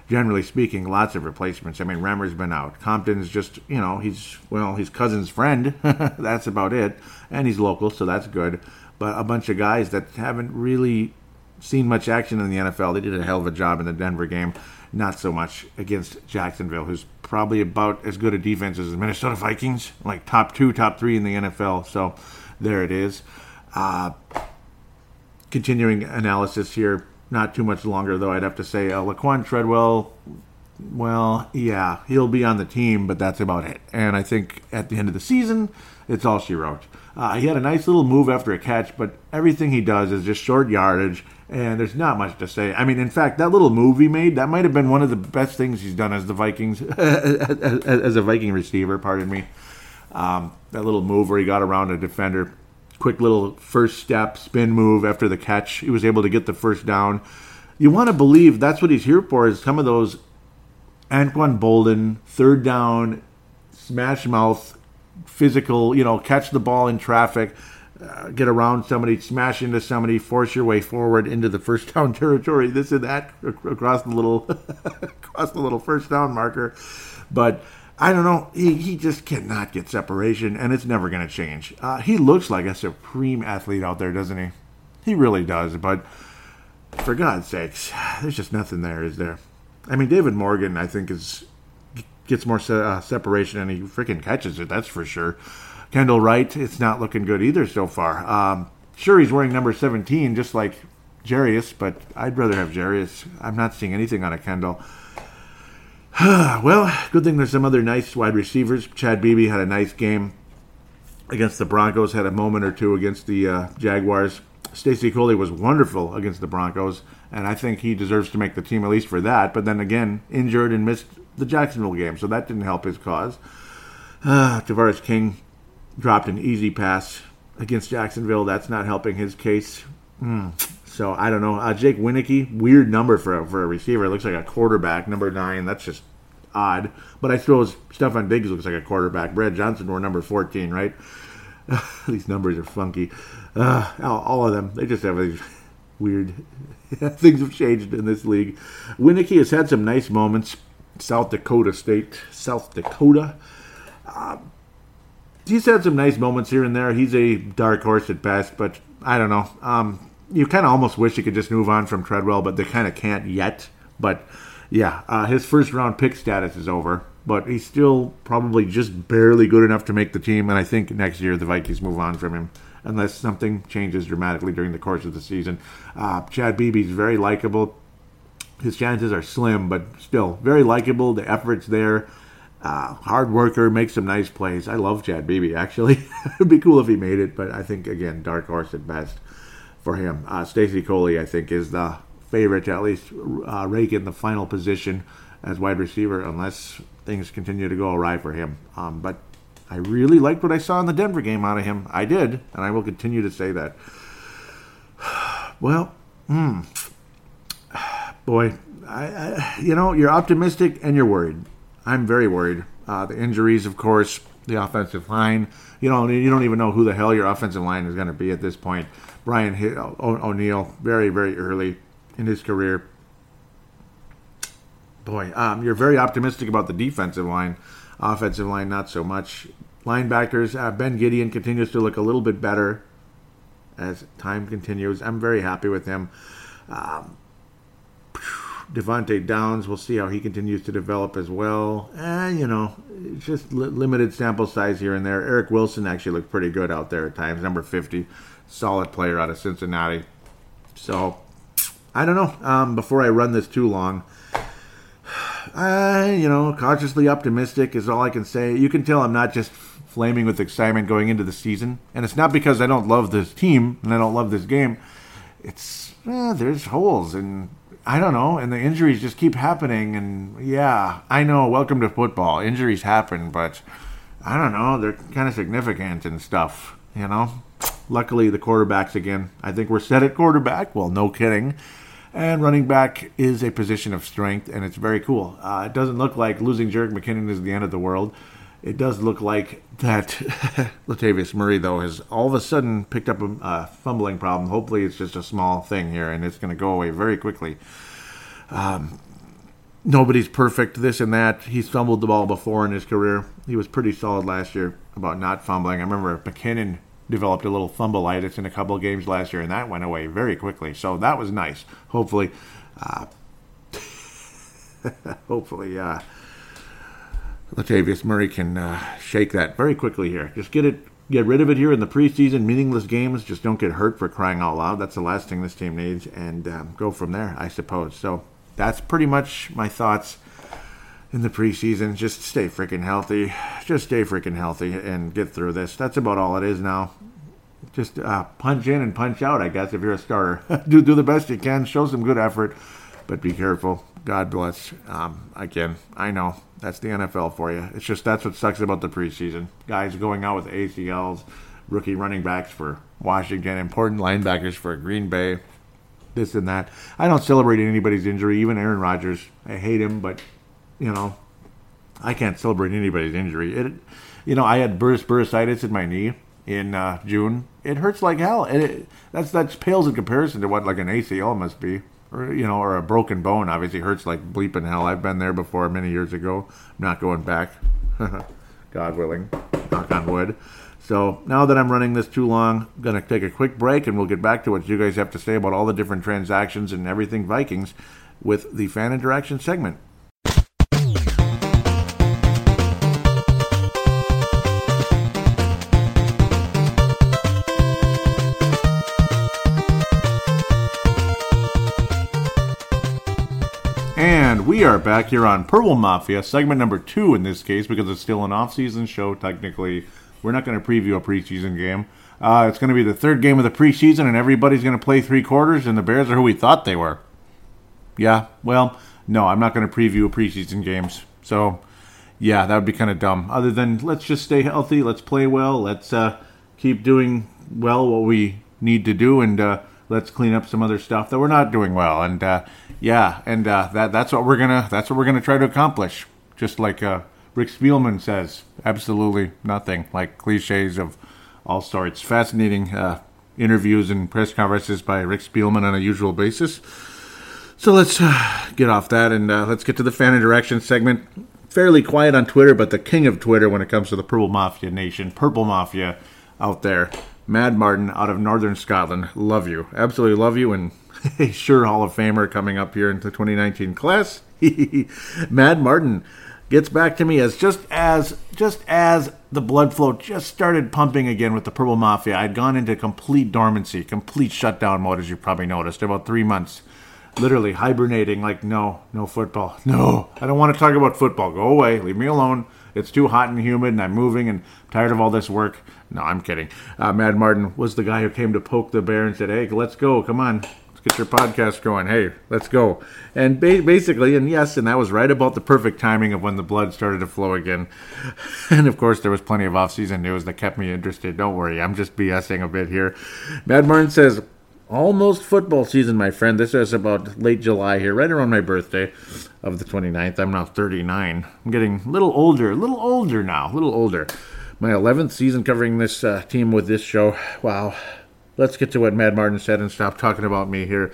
generally speaking, lots of replacements. I mean, Remmer's been out. Compton's just, you know, he's, well, his cousin's friend. that's about it. And he's local, so that's good. But a bunch of guys that haven't really seen much action in the NFL. They did a hell of a job in the Denver game not so much against Jacksonville, who's probably about as good a defense as the Minnesota Vikings, like top two, top three in the NFL. So there it is. Uh, continuing analysis here, not too much longer though. I'd have to say uh, Laquan Treadwell. Well, yeah, he'll be on the team, but that's about it. And I think at the end of the season, it's all she wrote. Uh, he had a nice little move after a catch, but everything he does is just short yardage and there's not much to say. I mean, in fact, that little move he made, that might have been one of the best things he's done as the Vikings, as a Viking receiver, pardon me. Um, that little move where he got around a defender, quick little first step, spin move after the catch. He was able to get the first down. You want to believe that's what he's here for, is some of those Anquan Boldin, third down, smash mouth, physical, you know, catch the ball in traffic uh, get around somebody, smash into somebody, force your way forward into the first down territory. This and that across the little across the little first down marker, but. I don't know. He, he just cannot get separation, and it's never going to change. Uh, he looks like a supreme athlete out there, doesn't he? He really does. But for God's sakes, there's just nothing there, is there? I mean, David Morgan, I think, is gets more se- uh, separation, and he freaking catches it. That's for sure. Kendall Wright, it's not looking good either so far. Um, sure, he's wearing number 17, just like Jarius, but I'd rather have Jarius. I'm not seeing anything on a Kendall. well, good thing there's some other nice wide receivers. Chad Beebe had a nice game against the Broncos, had a moment or two against the uh, Jaguars. Stacy Coley was wonderful against the Broncos, and I think he deserves to make the team at least for that. But then again, injured and missed the Jacksonville game, so that didn't help his cause. Uh, Tavarres King dropped an easy pass against Jacksonville. That's not helping his case. Mm. So I don't know. Uh, Jake Wieneke, weird number for a, for a receiver. It looks like a quarterback, number nine. That's just odd. But I suppose Stefon Diggs looks like a quarterback. Brad Johnson wore number 14, right? these numbers are funky. Uh, all of them. They just have these weird things have changed in this league. Winicky has had some nice moments. South Dakota State, South Dakota. Uh, he's had some nice moments here and there. He's a dark horse at best, but I don't know. Um, you kind of almost wish you could just move on from Treadwell, but they kind of can't yet. But yeah, uh, his first round pick status is over, but he's still probably just barely good enough to make the team. And I think next year the Vikings move on from him unless something changes dramatically during the course of the season. Uh, Chad Beebe's very likable. His chances are slim, but still very likable. The effort's there. Uh, hard worker, makes some nice plays. I love Chad Beebe, actually. It'd be cool if he made it, but I think, again, dark horse at best for him. Uh, Stacy Coley, I think, is the favorite to at least uh, rake in the final position as wide receiver, unless things continue to go awry for him. Um, but I really liked what I saw in the Denver game out of him. I did, and I will continue to say that. Well, hmm, boy, I, I, you know, you're optimistic and you're worried. I'm very worried. Uh, the injuries, of course, the offensive line. You know, you don't even know who the hell your offensive line is going to be at this point. Brian o- O'Neill, very, very early in his career. Boy, um, you're very optimistic about the defensive line. Offensive line, not so much. Linebackers, uh, Ben Gedeon continues to look a little bit better as time continues. I'm very happy with him. Um, Devante Downs, we'll see how he continues to develop as well. And, you know, just li- limited sample size here and there. Eric Wilson actually looked pretty good out there at times, number 50. Solid player out of Cincinnati. So, I don't know. Um, before I run this too long, I, you know, cautiously optimistic is all I can say. You can tell I'm not just flaming with excitement going into the season. And it's not because I don't love this team and I don't love this game. It's, eh, there's holes and I don't know, and the injuries just keep happening. And yeah, I know, welcome to football. Injuries happen, but I don't know, they're kind of significant and stuff, you know? Luckily, the quarterbacks again. I think we're set at quarterback. Well, no kidding. And running back is a position of strength, and it's very cool. Uh, it doesn't look like losing Jerick McKinnon is the end of the world. It does look like that Latavius Murray, though, has all of a sudden picked up a uh, fumbling problem. Hopefully, it's just a small thing here, and it's going to go away very quickly. Um, nobody's perfect, this and that. He's fumbled the ball before in his career. He was pretty solid last year about not fumbling. I remember McKinnon developed a little fumbleitis in a couple of games last year, and that went away very quickly. So that was nice. Hopefully, uh, hopefully, uh, Latavius Murray can uh, shake that very quickly here. Just get it, get rid of it here in the preseason. Meaningless games. Just don't get hurt for crying out loud. That's the last thing this team needs, and um, go from there, I suppose. So that's pretty much my thoughts in the preseason. Just stay freaking healthy. Just stay freaking healthy and get through this. That's about all it is now. Just uh, punch in and punch out, I guess, if you're a starter. do do the best you can. Show some good effort, but be careful. God bless. Um, again, I know that's the NFL for you. It's just that's what sucks about the preseason. Guys going out with ACLs, rookie running backs for Washington, important linebackers for Green Bay, this and that. I don't celebrate anybody's injury, even Aaron Rodgers. I hate him, but you know, I can't celebrate anybody's injury. It, you know, I had burst bursitis in my knee in uh, June. It hurts like hell, and it, that's that pales in comparison to what like an ACL must be you know, or a broken bone obviously hurts like bleeping hell. I've been there before many years ago. I'm not going back. God willing. Knock on wood. So now that I'm running this too long, I'm going to take a quick break and we'll get back to what you guys have to say about all the different transactions and everything Vikings with the fan interaction segment. We are back here on Purple Mafia, segment number two in this case, because it's still an off-season show. Technically, we're not going to preview a preseason game. Uh, it's going to be the third game of the preseason, and everybody's going to play three quarters, and the Bears are who we thought they were. Yeah, well, no, I'm not going to preview preseason games. So, yeah, that would be kind of dumb. Other than let's just stay healthy, let's play well, let's uh, keep doing well what we need to do, and uh, let's clean up some other stuff that we're not doing well. And uh, yeah, and uh, that that's what we're gonna that's what we're gonna try to accomplish. Just like uh, Rick Spielman says, absolutely nothing like cliches of all sorts. Fascinating uh, interviews and press conferences by Rick Spielman on a usual basis. So let's uh, get off that and uh, let's get to the fan interaction segment. Fairly quiet on Twitter, but the king of Twitter when it comes to the Purple Mafia Nation, Purple Mafia out there. Mad Martin out of Northern Scotland. Love you. Absolutely love you. And a sure Hall of Famer coming up here into 2019 class. Mad Martin gets back to me as just as just as the blood flow just started pumping again with the Purple Mafia. I'd gone into complete dormancy, complete shutdown mode, as you probably noticed, about three months. literally hibernating, like, no, no football. No, I don't want to talk about football. Go away. Leave me alone. It's too hot and humid, and I'm moving and tired of all this work. No, I'm kidding. Uh, Mad Martin was the guy who came to poke the bear and said, hey, let's go. Come on. Get your podcast going. Hey, let's go. And ba- basically, and yes, and that was right about the perfect timing of when the blood started to flow again. And of course, there was plenty of off-season news that kept me interested. Don't worry, I'm just BSing a bit here. Mad Martin says, almost football season, my friend. This is about late July here, right around my birthday of the 29th. I'm now 39. I'm getting a little older, a little older now, a little older. My 11th season covering this uh, team with this show. Wow. Let's get to what Mad Martin said and stop talking about me here.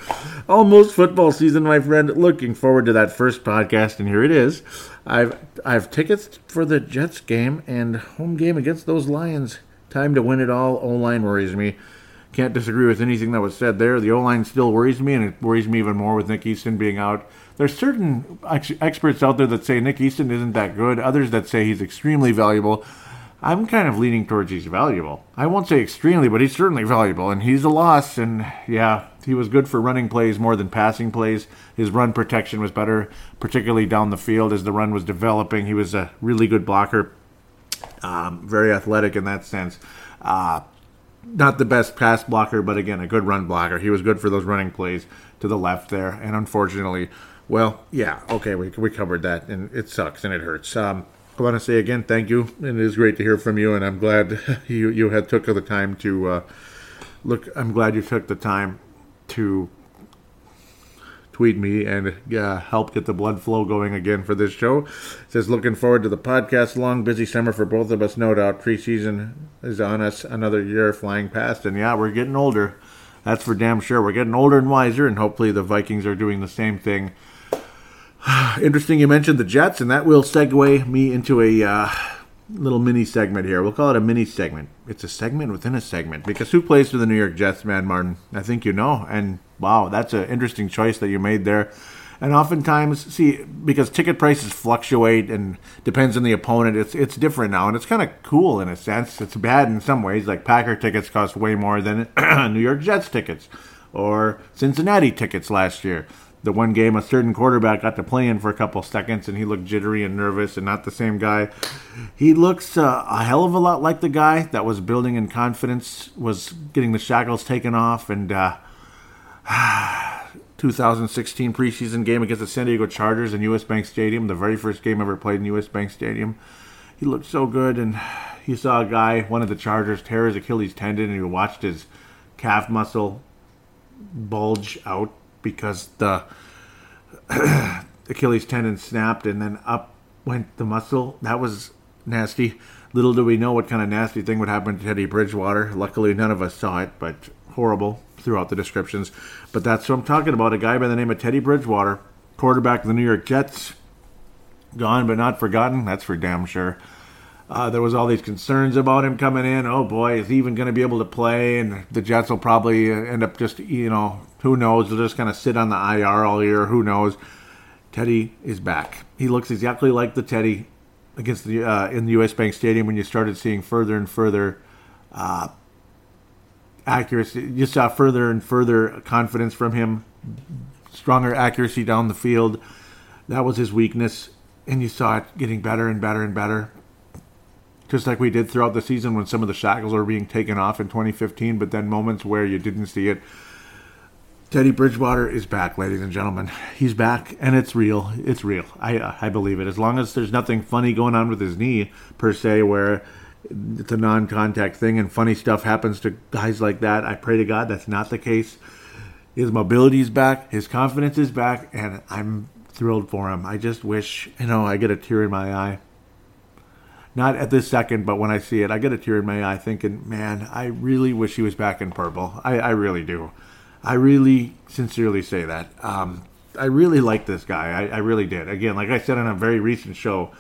Almost football season, my friend. Looking forward to that first podcast, and here it is. I've I've tickets for the Jets game and home game against those Lions. Time to win it all. O line worries me. Can't disagree with anything that was said there. The O line still worries me, and it worries me even more with Nick Easton being out. There's certain ex- experts out there that say Nick Easton isn't that good, others that say he's extremely valuable. I'm kind of leaning towards he's valuable. I won't say extremely, but he's certainly valuable, and he's a loss. And yeah, he was good for running plays more than passing plays. His run protection was better, particularly down the field as the run was developing. He was a really good blocker, um, very athletic in that sense. Uh, not the best pass blocker, but again, a good run blocker. He was good for those running plays to the left there. And unfortunately, well, yeah, okay, we, we covered that, and it sucks and it hurts. Um, I want to say again, thank you, and it is great to hear from you. And I'm glad you you had took the time to uh, look. I'm glad you took the time to tweet me and uh, help get the blood flow going again for this show. It says looking forward to the podcast. Long busy summer for both of us, no doubt. Preseason is on us. Another year flying past, and yeah, we're getting older. That's for damn sure. We're getting older and wiser, and hopefully the Vikings are doing the same thing. Interesting, you mentioned the Jets, and that will segue me into a uh, little mini segment here. We'll call it a mini segment. It's a segment within a segment because who plays for the New York Jets, man, Martin? I think you know. And wow, that's an interesting choice that you made there. And oftentimes, see, because ticket prices fluctuate and depends on the opponent, it's it's different now, and it's kind of cool in a sense. It's bad in some ways. Like Packer tickets cost way more than New York Jets tickets, or Cincinnati tickets last year the one game a certain quarterback got to play in for a couple seconds and he looked jittery and nervous and not the same guy. He looks uh, a hell of a lot like the guy that was building in confidence, was getting the shackles taken off, and uh, 2016 preseason game against the San Diego Chargers in US Bank Stadium, the very first game ever played in US Bank Stadium. He looked so good, and he saw a guy, one of the Chargers, tear his Achilles tendon, and he watched his calf muscle bulge out because the Achilles tendon snapped and then up went the muscle. That was nasty. Little do we know what kind of nasty thing would happen to Teddy Bridgewater. Luckily, none of us saw it, but horrible throughout the descriptions. But that's what I'm talking about. A guy by the name of Teddy Bridgewater, quarterback of the New York Jets. Gone but not forgotten. That's for damn sure. Uh, there was all these concerns about him coming in. Oh boy, is he even going to be able to play? And the Jets will probably end up just, you know, who knows? They'll just kind of sit on the IR all year. Who knows? Teddy is back. He looks exactly like the Teddy against the uh, in the U.S. Bank Stadium when you started seeing further and further uh, accuracy. You saw further and further confidence from him, stronger accuracy down the field. That was his weakness, and you saw it getting better and better and better just like we did throughout the season when some of the shackles were being taken off in 2015, but then moments where you didn't see it. Teddy Bridgewater is back, ladies and gentlemen. He's back, and it's real. It's real. I uh, I believe it. As long as there's nothing funny going on with his knee per se, where it's a non-contact thing and funny stuff happens to guys like that. I pray to God that's not the case. His mobility is back. His confidence is back, and I'm thrilled for him. I just wish, you know, I get a tear in my eye not at this second, but when I see it, I get a tear in my eye thinking, man, I really wish he was back in purple. I, I really do. I really sincerely say that. Um, I really like this guy. I, I, really did. Again, like I said on a very recent show,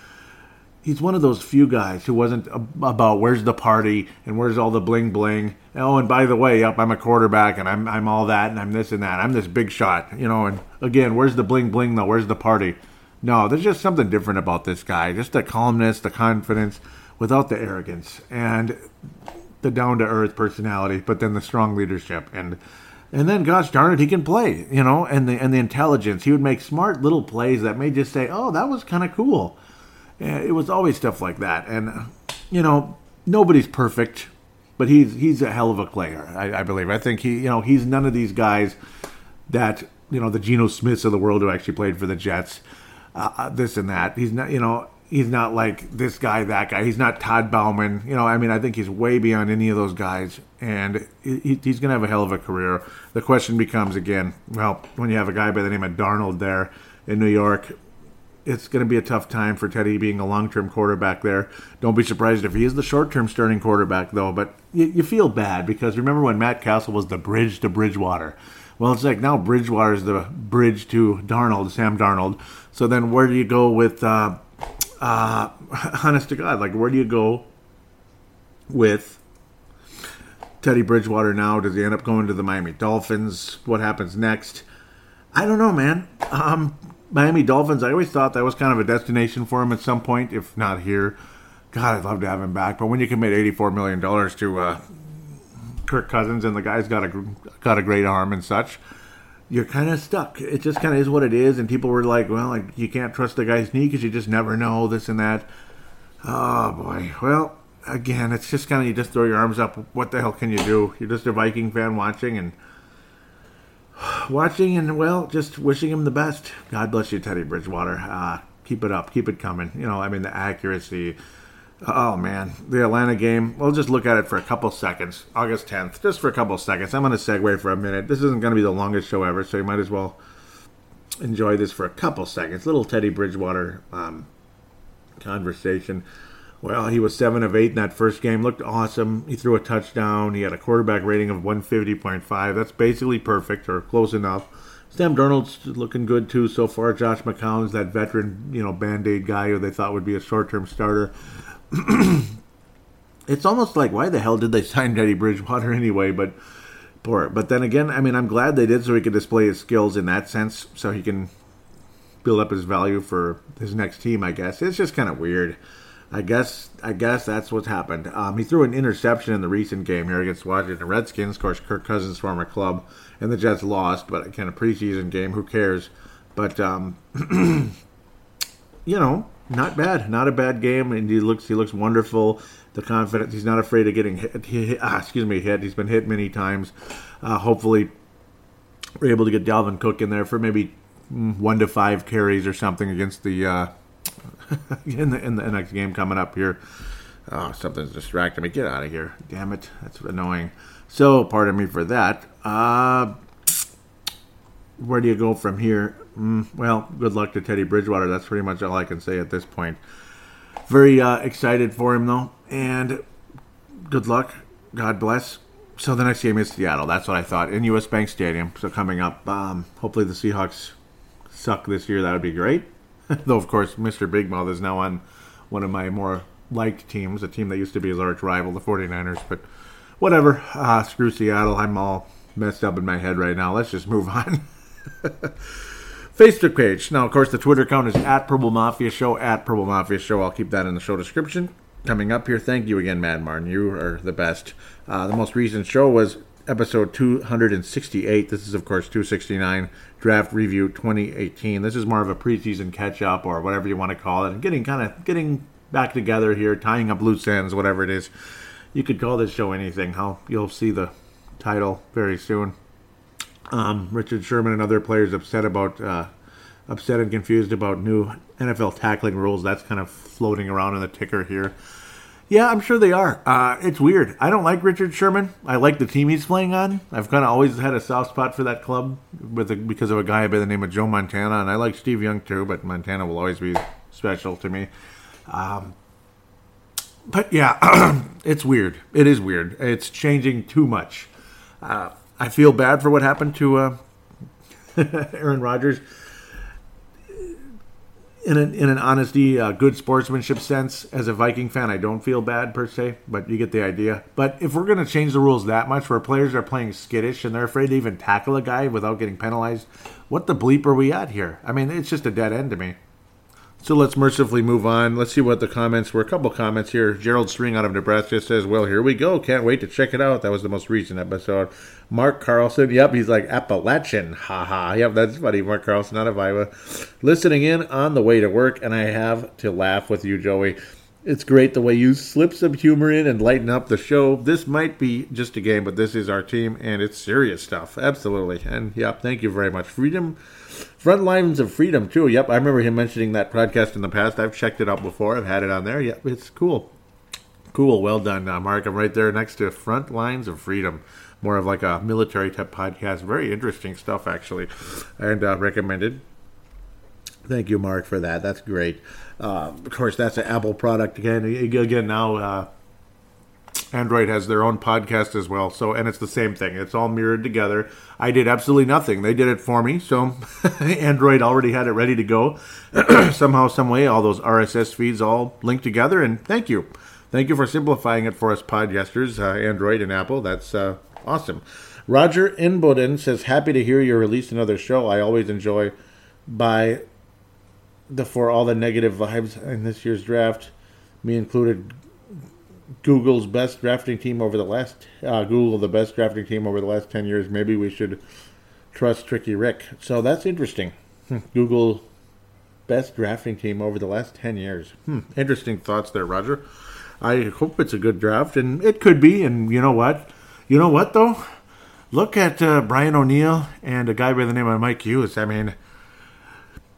he's one of those few guys who wasn't about where's the party and where's all the bling bling. Oh, and by the way, yep, I'm a quarterback and I'm I'm all that and I'm this and that. I'm this big shot, you know. And again, where's the bling bling though? Where's the party? No, there's just something different about this guy. Just the calmness, the confidence, without the arrogance, and the down to earth personality, but then the strong leadership. And And then, gosh darn it, he can play, you know, and the and the intelligence. He would make smart little plays that made just say, "Oh, that was kind of cool." Eh, it was always stuff like that, and you know, nobody's perfect, but he's he's a hell of a player. I, I believe. I think he, you know, he's none of these guys that you know the Geno Smiths of the world who actually played for the Jets. Uh, uh this and that. He's not, you know, he's not like this guy, that guy. He's not Todd Bouman. You know, I mean, I think he's way beyond any of those guys, and he, he's going to have a hell of a career. The question becomes again, well, when you have a guy by the name of Darnold there in New York, it's going to be a tough time for Teddy being a long-term quarterback there. Don't be surprised if he is the short-term starting quarterback, though. But you, you feel bad because remember when Matt Cassel was the bridge to Bridgewater. Well, it's like now Bridgewater is the bridge to Darnold, Sam Darnold. So then, where do you go with uh, uh, honest to God, like where do you go with Teddy Bridgewater now? Does he end up going to the Miami Dolphins? What happens next? I don't know, man. Um, Miami Dolphins, I always thought that was kind of a destination for him at some point, if not here. God, I'd love to have him back. But when you commit $84 million to uh, Kirk Cousins and the guy's got a, got a great arm and such, you're kind of stuck. It just kind of is what it is. And people were like, well, like, you can't trust the guy's knee because you just never know this and that. Oh, boy. Well, again, it's just kind of you just throw your arms up. What the hell can you do? You're just a Viking fan watching and watching and, well, just wishing him the best. God bless you, Teddy Bridgewater. Uh, keep it up. Keep it coming. You know, I mean, the accuracy Oh man, the Atlanta game. We'll just look at it for a couple seconds. August 10th, just for a couple seconds. I'm going to segue for a minute. This isn't going to be the longest show ever, so you might as well enjoy this for a couple seconds. Little Teddy Bridgewater um, conversation. Well, he was seven of eight in that first game. Looked awesome. He threw a touchdown. He had a quarterback rating of 150.5. That's basically perfect or close enough. Sam Darnold's looking good too so far. Josh McCown's that veteran, you know, band aid guy who they thought would be a short term starter. it's almost like why the hell did they sign Teddy Bridgewater anyway? But poor. But then again, I mean, I'm glad they did so he could display his skills in that sense, so he can build up his value for his next team. I guess it's just kind of weird. I guess I guess that's what's happened. Um, he threw an interception in the recent game here against Washington Redskins. Of course, Kirk Cousins' former club, and the Jets lost. But again, a preseason game. Who cares? But um, you know, not bad, not a bad game, and he looks he looks wonderful. The confidence, he's not afraid of getting hit. Ah, excuse me, hit. He's been hit many times. Uh, hopefully, we're able to get Dalvin Cook in there for maybe mm, one to five carries or something against the uh, in the in the next game coming up here. Oh, something's distracting me. Get out of here. Damn it. That's annoying. So, pardon me for that. Uh, where do you go from here? Mm, well, good luck to Teddy Bridgewater. That's pretty much all I can say at this point. Very uh, excited for him, though, and good luck. God bless. So the next game is Seattle. That's what I thought in U.S. Bank Stadium. So coming up, um, hopefully the Seahawks suck this year. That would be great. Though of course, Mr. Big Mouth is now on one of my more liked teams, a team that used to be his arch rival, the 49ers. But whatever. Uh, screw Seattle. I'm all messed up in my head right now. Let's just move on. Facebook page. Now, of course, the Twitter account is at Purple Mafia Show, at Purple Mafia Show. I'll keep that in the show description. Coming up here, thank you again, Mad Martin. You are the best. Uh, the most recent show was episode 268. This is, of course, 269 Draft Review 2018. This is more of a preseason catch up or whatever you want to call it. And getting kind of getting back together here, tying up loose ends, whatever it is. You could call this show anything. How you'll see the title very soon. Um, Richard Sherman and other players upset about uh, upset and confused about new NFL tackling rules. That's kind of floating around in the ticker here. Yeah, I'm sure they are. Uh, it's weird. I don't like Richard Sherman. I like the team he's playing on. I've kind of always had a soft spot for that club with a, because of a guy by the name of Joe Montana, and I like Steve Young too. But Montana will always be special to me. Um, but yeah, it's weird. It is weird. It's changing too much. Uh, I feel bad for what happened to uh, Aaron Rodgers. In an, in an honesty, uh, good sportsmanship sense, as a Viking fan, I don't feel bad per se, but you get the idea. But if we're going to change the rules that much, where players are playing skittish and they're afraid to even tackle a guy without getting penalized, what the bleep are we at here? I mean, it's just a dead end to me. So let's mercifully move on. Let's see what the comments were. A couple comments here. Gerald String out of Nebraska says, Well, here we go. Can't wait to check it out. That was the most recent episode. Mark Carlson, yep, he's like Appalachian. Haha. Yep, that's funny. Mark Carlson out of Iowa. Listening in on the way to work, and I have to laugh with you, Joey. It's great the way you slip some humor in and lighten up the show. This might be just a game, but this is our team, and it's serious stuff. Absolutely. And yep, thank you very much. Freedom Front Lines of Freedom too. Yep, I remember him mentioning that podcast in the past. I've checked it out before. I've had it on there. Yep, it's cool. Cool. Well done, uh, Mark. I'm right there next to Front Lines of Freedom. More of like a military type podcast. Very interesting stuff, actually, and uh, recommended. Thank you, Mark, for that. That's great. Uh, of course, that's an Apple product again. Again, now uh, Android has their own podcast as well. So, and it's the same thing. It's all mirrored together. I did absolutely nothing. They did it for me. So, Android already had it ready to go. Somehow, some way, all those RSS feeds all linked together. And thank you, thank you for simplifying it for us podcasters, uh, Android and Apple. That's uh, awesome. Roger Inboden says, "Happy to hear you released another show. I always enjoy by the for all the negative vibes in this year's draft, me included." Google's best drafting team over the last uh, Google the best drafting team over the last ten years. Maybe we should trust Tricky Rick. So that's interesting. Hmm. Google best drafting team over the last ten years. Hmm. Interesting thoughts there, Roger. I hope it's a good draft, and it could be. And you know what? You know what though? Look at uh, Brian O'Neill and a guy by the name of Mike Hughes. I mean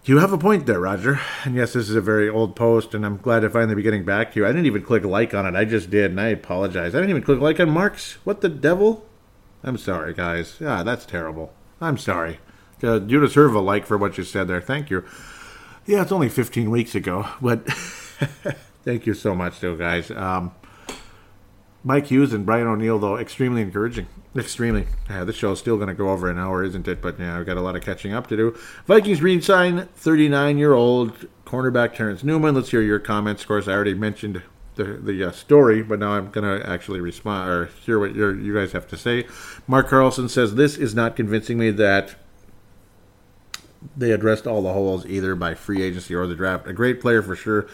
you have a point there, Roger. And yes, this is a very old post, and I'm glad to finally be getting back to you. I didn't even click like on it. I just did, and I apologize. I didn't even click like on Mark's. What the devil? I'm sorry, guys. Yeah, that's terrible. I'm sorry. Uh, you deserve a like for what you said there. Thank you. Yeah, it's only 15 weeks ago, but thank you so much, though, guys. Um, Mike Hughes and Brian O'Neill, though, extremely encouraging. Extremely. Yeah, this show's still going to go over an hour, isn't it? But yeah, I've got a lot of catching up to do. Vikings re-sign 39-year-old cornerback Terrence Newman. Let's hear your comments. Of course, I already mentioned the the uh, story, but now I'm going to actually respond or hear what you guys have to say. Mark Carlson says this is not convincing me that they addressed all the holes either by free agency or the draft. A great player for sure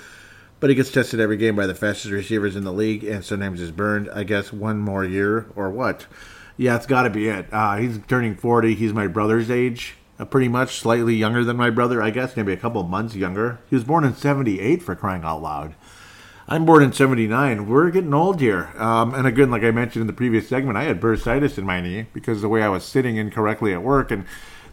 but he gets tested every game by the fastest receivers in the league, and sometimes is burned. I guess one more year or what? Yeah, it's got to be it. Uh, he's turning 40. He's my brother's age, uh, pretty much, slightly younger than my brother, I guess, maybe a couple months younger. He was born in 78 for crying out loud. I'm born in 79. We're getting old here. Um, and again, like I mentioned in the previous segment, I had bursitis in my knee because the way I was sitting incorrectly at work. And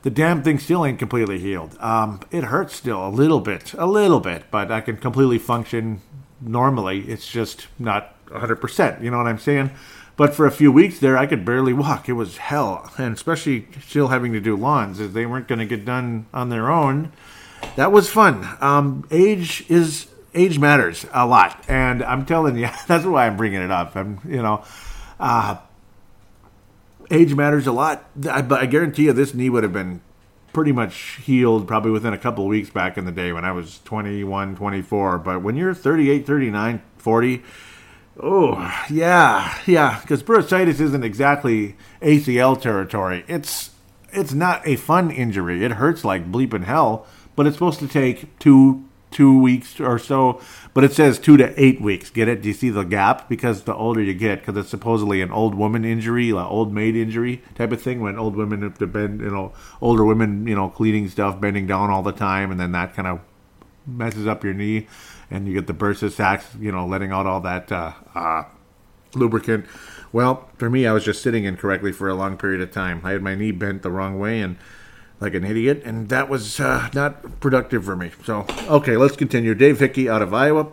the damn thing still ain't completely healed. Um, it hurts still a little bit, a little bit, but I can completely function normally. It's just not 100%. You know what I'm saying? But for a few weeks there, I could barely walk. It was hell, and especially still having to do lawns as they weren't going to get done on their own. That was fun. Um, age is age matters a lot, and I'm telling you, that's why I'm bringing it up. I'm, you know, uh, age matters a lot. I, but I guarantee you, this knee would have been pretty much healed probably within a couple weeks back in the day when I was 21, 24. But when you're 38, 39, 40, oh, yeah, yeah, because bursitis isn't exactly ACL territory. It's it's not a fun injury. It hurts like bleeping hell, but it's supposed to take two two weeks or so, but it says two to eight weeks. Get it? Do you see the gap? Because the older you get, because it's supposedly an old woman injury, an old maid injury type of thing. When old women have to bend, you know, older women, you know, cleaning stuff, bending down all the time, and then that kind of messes up your knee, and you get the bursa sacs, you know, letting out all that uh, uh, lubricant. Well, for me, I was just sitting incorrectly for a long period of time. I had my knee bent the wrong way, and like an idiot, and that was uh, not productive for me. So, okay, let's continue. Dave Hickey out of Iowa.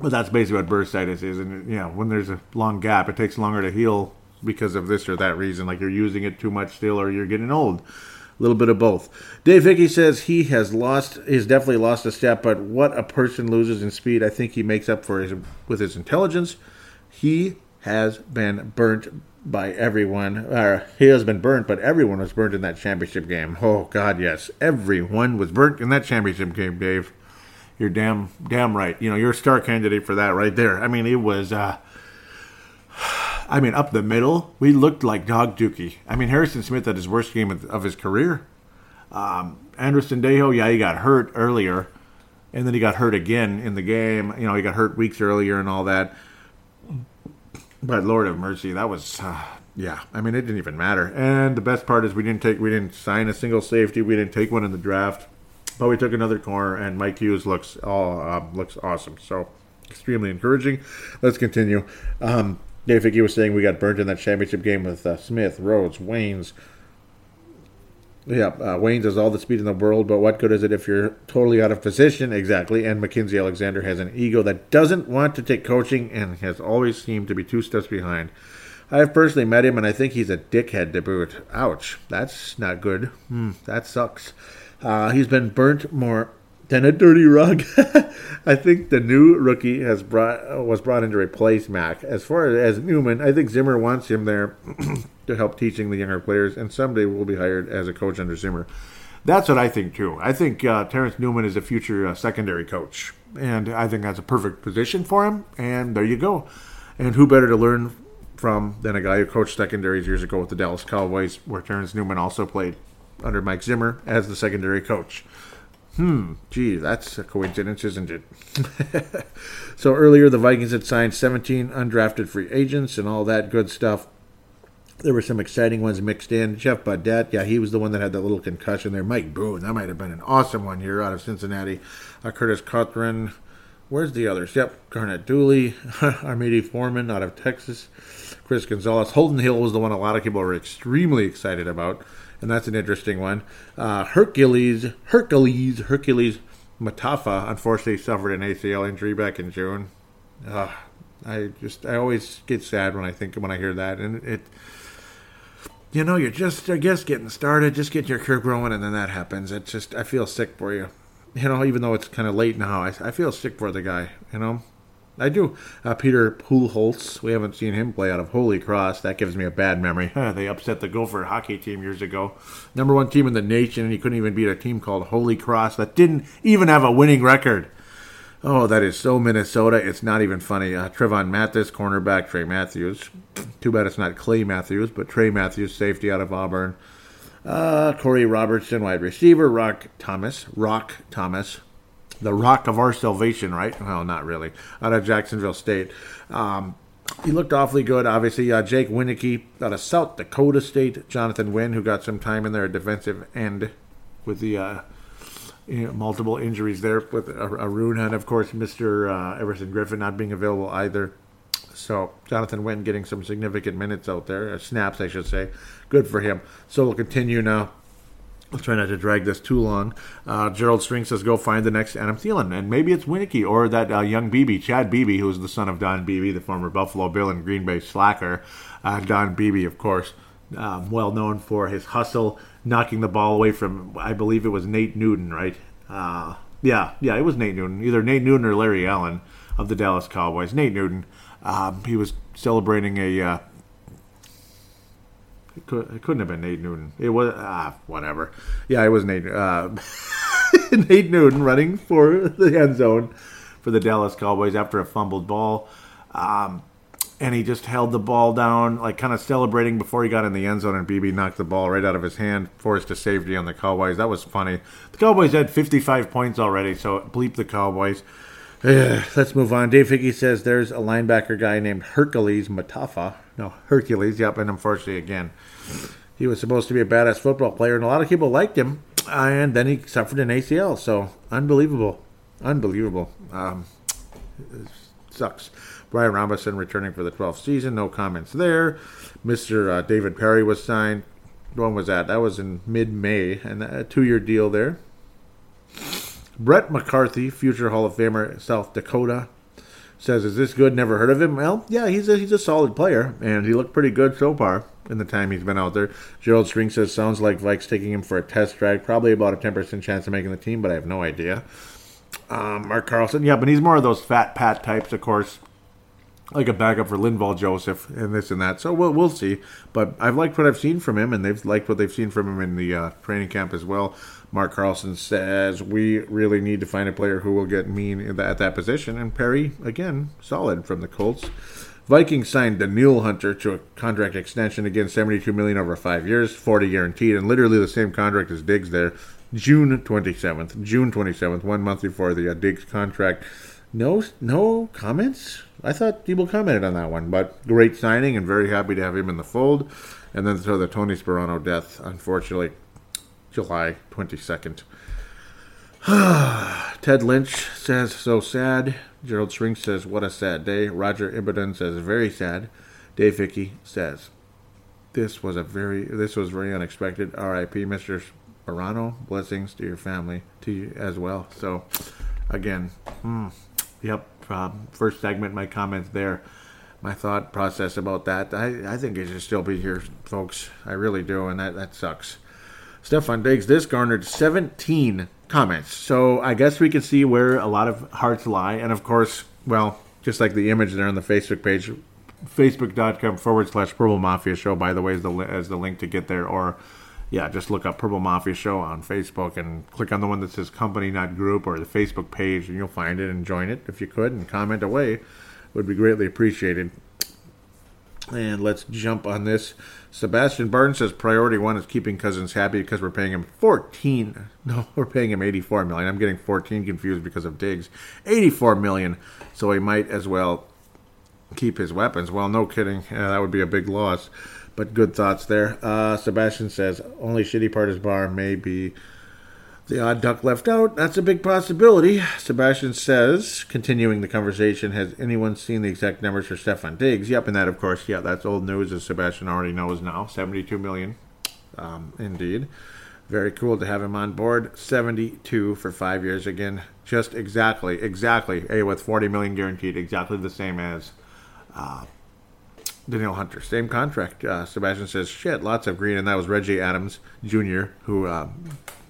Well, that's basically what bursitis is, and you know, when there's a long gap, it takes longer to heal because of this or that reason. Like you're using it too much still, or you're getting old. A little bit of both. Dave Hickey says he has lost, he's definitely lost a step, but what a person loses in speed, I think he makes up for his, with his intelligence. He has been burnt by everyone. Uh, he has been burnt, but everyone was burnt in that championship game. Oh God, yes, everyone was burnt in that championship game, Dave. You're damn damn right. You know, you're a star candidate for that right there. I mean, it was. Uh, I mean, up the middle, we looked like dog dookie. I mean, Harrison Smith had his worst game of, of his career. Um, Andrew Sendejo, yeah, he got hurt earlier. and then he got hurt again in the game. You know, he got hurt weeks earlier and all that. But Lord of mercy, that was uh, yeah. I mean, it didn't even matter. And the best part is we didn't take we didn't sign a single safety. We didn't take one in the draft, but we took another corner. And Mike Hughes looks all uh, looks awesome. So extremely encouraging. Let's continue. Um, Dave Hickey was saying we got burnt in that championship game with uh, Smith, Rhodes, Waynes. Yeah, uh, Waynes has all the speed in the world, but what good is it if you're totally out of position? Exactly. And Mackensie Alexander has an ego that doesn't want to take coaching and has always seemed to be two steps behind. I have personally met him, and I think he's a dickhead to boot. Ouch. That's not good. Hmm, that sucks. Uh, he's been burnt more than a dirty rug. I think the new rookie has brought was brought in to replace Mac. As far as Newman, I think Zimmer wants him there to help teaching the younger players, and someday will be hired as a coach under Zimmer. That's what I think too. I think uh, Terrence Newman is a future uh, secondary coach, and I think that's a perfect position for him. And there you go. And who better to learn from than a guy who coached secondaries years ago with the Dallas Cowboys, where Terrence Newman also played under Mike Zimmer as the secondary coach. Hmm, gee, that's a coincidence, isn't it? so earlier, the Vikings had signed 17 undrafted free agents and all that good stuff. There were some exciting ones mixed in. Jeff Badet, yeah, he was the one that had that little concussion there. Mike Boone, that might have been an awesome one here out of Cincinnati. Uh, Curtis Cothran, where's the others? Yep, Garnett Dooley, Armidi Foreman out of Texas, Chris Gonzalez. Holton Hill was the one a lot of people were extremely excited about and that's an interesting one. Uh, Hercules, Hercules, Hercules Mata'afa, unfortunately suffered an ACL injury back in June. Uh, I just, I always get sad when I think when I hear that, and it, you know, you're just, I guess, getting started, just getting your career growing, and then that happens. It's just, I feel sick for you. You know, even though it's kind of late now, I, I feel sick for the guy. You know, I do. Uh, Peter Pujals, we haven't seen him play out of Holy Cross. That gives me a bad memory. they upset the Gopher hockey team years ago. Number one team in the nation, and he couldn't even beat a team called Holy Cross that didn't even have a winning record. Oh, that is so Minnesota. It's not even funny. Uh, Trevon Mathis, cornerback, Trey Matthews. Too bad it's not Clay Matthews, but Tray Matthews, safety out of Auburn. Uh, Corey Robertson, wide receiver. Rock Thomas. Rock Thomas the rock of our salvation, right? Well, not really. Out of Jacksonville State. Um, he looked awfully good. Obviously, uh, Jake Wieneke out of South Dakota State. Jonathan Wynn, who got some time in there defensive end with the uh, you know, multiple injuries there with Arun, and of course, Mr. Uh, Everson Griffen not being available either. So Jonathan Wynn getting some significant minutes out there, uh, snaps, I should say. Good for him. So we'll continue now I'll try not to drag this too long. Uh, Gerald String says, "Go find the next Adam Thielen, and maybe it's Wieneke or that uh, young Beebe, Chad Beebe, who is the son of Don Beebe, the former Buffalo Bill and Green Bay slacker. Uh, Don Beebe, of course, um, well known for his hustle, knocking the ball away from, I believe it was Nate Newton, right? Uh, yeah, yeah, it was Nate Newton, either Nate Newton or Larry Allen of the Dallas Cowboys. Nate Newton, um, he was celebrating a uh, it, could, it couldn't have been Nate Newton. It was ah whatever. Yeah, it was Nate. Uh, Nate Newton running for the end zone for the Dallas Cowboys after a fumbled ball. Um, and he just held the ball down, like kind of celebrating before he got in the end zone, and Beebe knocked the ball right out of his hand, forced a safety on the Cowboys. That was funny. The Cowboys had 55 points already, so bleep the Cowboys. let's move on. Dave Hickey says there's a linebacker guy named Hercules Mata'afa. No, Hercules. Yep, and unfortunately, again, he was supposed to be a badass football player, and a lot of people liked him. And then he suffered an ACL. So unbelievable, unbelievable. Um, sucks. Brian Robison returning for the 12th season. No comments there. Mr. Uh, David Parry was signed. When was that? That was in mid-May, and a two-year deal there. Brett McCarthy, future Hall of Famer, South Dakota, says, "Is this good? Never heard of him." Well, yeah, he's a he's a solid player, and he looked pretty good so far in the time he's been out there. Gerald String says, "Sounds like Vikes taking him for a test drag. Probably about a ten percent chance of making the team, but I have no idea." Um, Mark Carlson, yeah, but he's more of those fat pat types, of course like a backup for Linval Joseph and this and that. So we'll we'll see. But I've liked what I've seen from him, and they've liked what they've seen from him in the uh, training camp as well. Mark Carlson says we really need to find a player who will get mean at that position, and Parry again solid from the Colts. Vikings signed Danielle Hunter to a contract extension again, 72 million over five years, 40 guaranteed, and literally the same contract as Diggs there. June 27th, June 27th, one month before the uh, Diggs contract. No, no comments. I thought people commented on that one, but great signing and very happy to have him in the fold. And then so the Tony Sparano death, unfortunately, July 22nd. Ted Lynch says, so sad. Gerald String says, what a sad day. Roger Ibadan says, very sad. Dave Hickey says, this was a very, this was very unexpected. R.I.P. Mr. Morano. Blessings to your family, to you as well. So, again, hmm, yep. Um, first segment, my comments there, my thought process about that. I, I think it should still be here, folks. I really do, and that, that sucks. Stefon Diggs, this garnered 17 comments. So I guess we can see where a lot of hearts lie. And of course, well, just like the image there on the Facebook page, facebook.com forward slash Purple Mafia Show, by the way, is the, is the link to get there. Or, yeah, just look up Purple Mafia Show on Facebook and click on the one that says company, not group, or the Facebook page, and you'll find it and join it if you could and comment away. It would be greatly appreciated. And let's jump on this. Sebastian Barnes says priority one is keeping Cousins happy because we're paying him 14. No, we're paying him 84 million. I'm getting 14 confused because of Diggs. 84 million. So he might as well keep his weapons. Well, no kidding. Yeah, that would be a big loss. But good thoughts there. Uh, Sebastian says only shitty part is Barr may be the odd duck left out. That's a big possibility. Sebastian says, continuing the conversation, has anyone seen the exact numbers for Stefon Diggs? Yep, and that, of course, yeah, that's old news, as Sebastian already knows now. 72 million. Um, indeed. Very cool to have him on board. 72 for five years. Again, just exactly, exactly, a with 40 million guaranteed, exactly the same as uh, Danielle Hunter. Same contract. Uh, Sebastian says, shit, lots of green. And that was Reggie Adams Jr., who uh,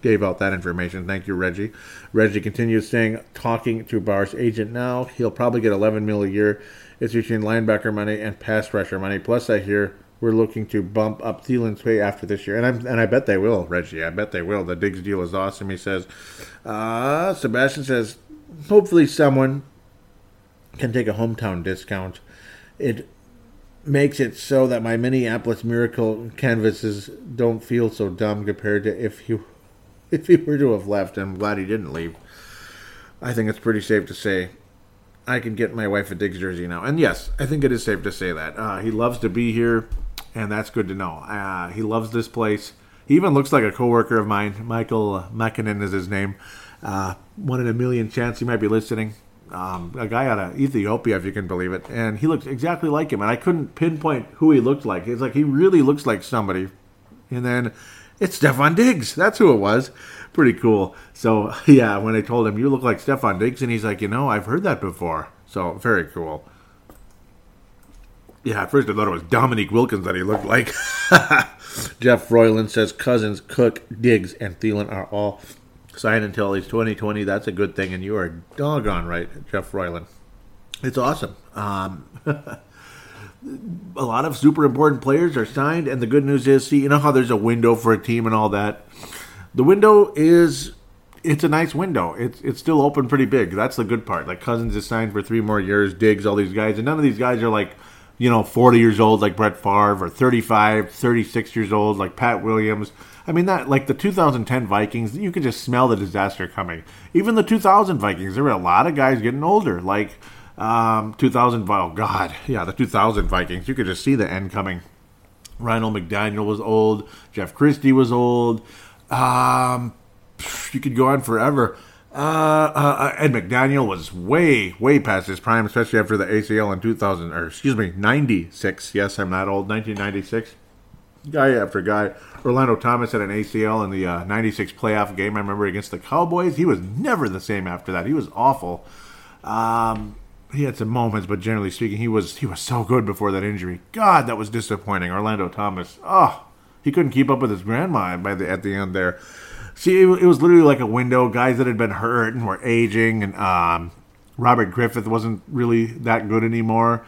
gave out that information. Thank you, Reggie. Reggie continues saying, talking to Barr's agent now, he'll probably get 11 mil a year. It's between linebacker money and pass rusher money. Plus, I hear we're looking to bump up Thielen's pay after this year, and I'm, and I bet they will, Reggie. I bet they will. The Diggs deal is awesome. He says. Uh, Sebastian says, hopefully someone can take a hometown discount. It makes it so that my Minneapolis Miracle canvases don't feel so dumb compared to if he if he were to have left. I'm glad he didn't leave. I think it's pretty safe to say I can get my wife a Diggs jersey now. And yes, I think it is safe to say that. Uh, he loves to be here, and that's good to know. Uh, he loves this place. He even looks like a coworker of mine. Michael Makinen is his name. Uh, one in a million chance he might be listening. Um, a guy out of Ethiopia, if you can believe it, and he looks exactly like him. And I couldn't pinpoint who he looked like. It's like he really looks like somebody. And then it's Stefon Diggs. That's who it was. Pretty cool. So yeah, when I told him you look like Stefon Diggs, and he's like, you know, I've heard that before. So very cool. Yeah, at first I thought it was Dominique Wilkins that he looked like. Jeff Royland says Cousins, Cook, Diggs, and Thielen are all signed until he's 2020. That's a good thing, and you are doggone right, Jeff Royland. It's awesome. Um, a lot of super important players are signed, and the good news is, see, you know how there's a window for a team and all that. The window is it's a nice window. It's it's still open pretty big. That's the good part. Like Cousins is signed for three more years. Diggs, all these guys, and none of these guys are like, you know, 40 years old like Brett Favre or 35, 36 years old like Pat Williams. I mean that like the 2010 Vikings, you could just smell the disaster coming. Even the 2000 Vikings, there were a lot of guys getting older. Like um, 2000, oh God, yeah, the 2000 Vikings. You could just see the end coming. Randall McDaniel was old. Jeff Christie was old. Um, you could go on forever. Uh, uh, uh, Ed McDaniel was way, way past his prime, especially after the ACL in 2000, or excuse me, 96. Yes, I'm that old. 1996. Guy after guy. Orlando Thomas had an ACL in the uh, 96 playoff game. I remember against the Cowboys. He was never the same after that. He was awful. Um, he had some moments, but generally speaking, he was he was so good before that injury. God, that was disappointing. Orlando Thomas, oh, he couldn't keep up with his grandma by the at the end there. See, it, it was literally like a window. Guys that had been hurt and were aging, and um, Robert Griffith wasn't really that good anymore.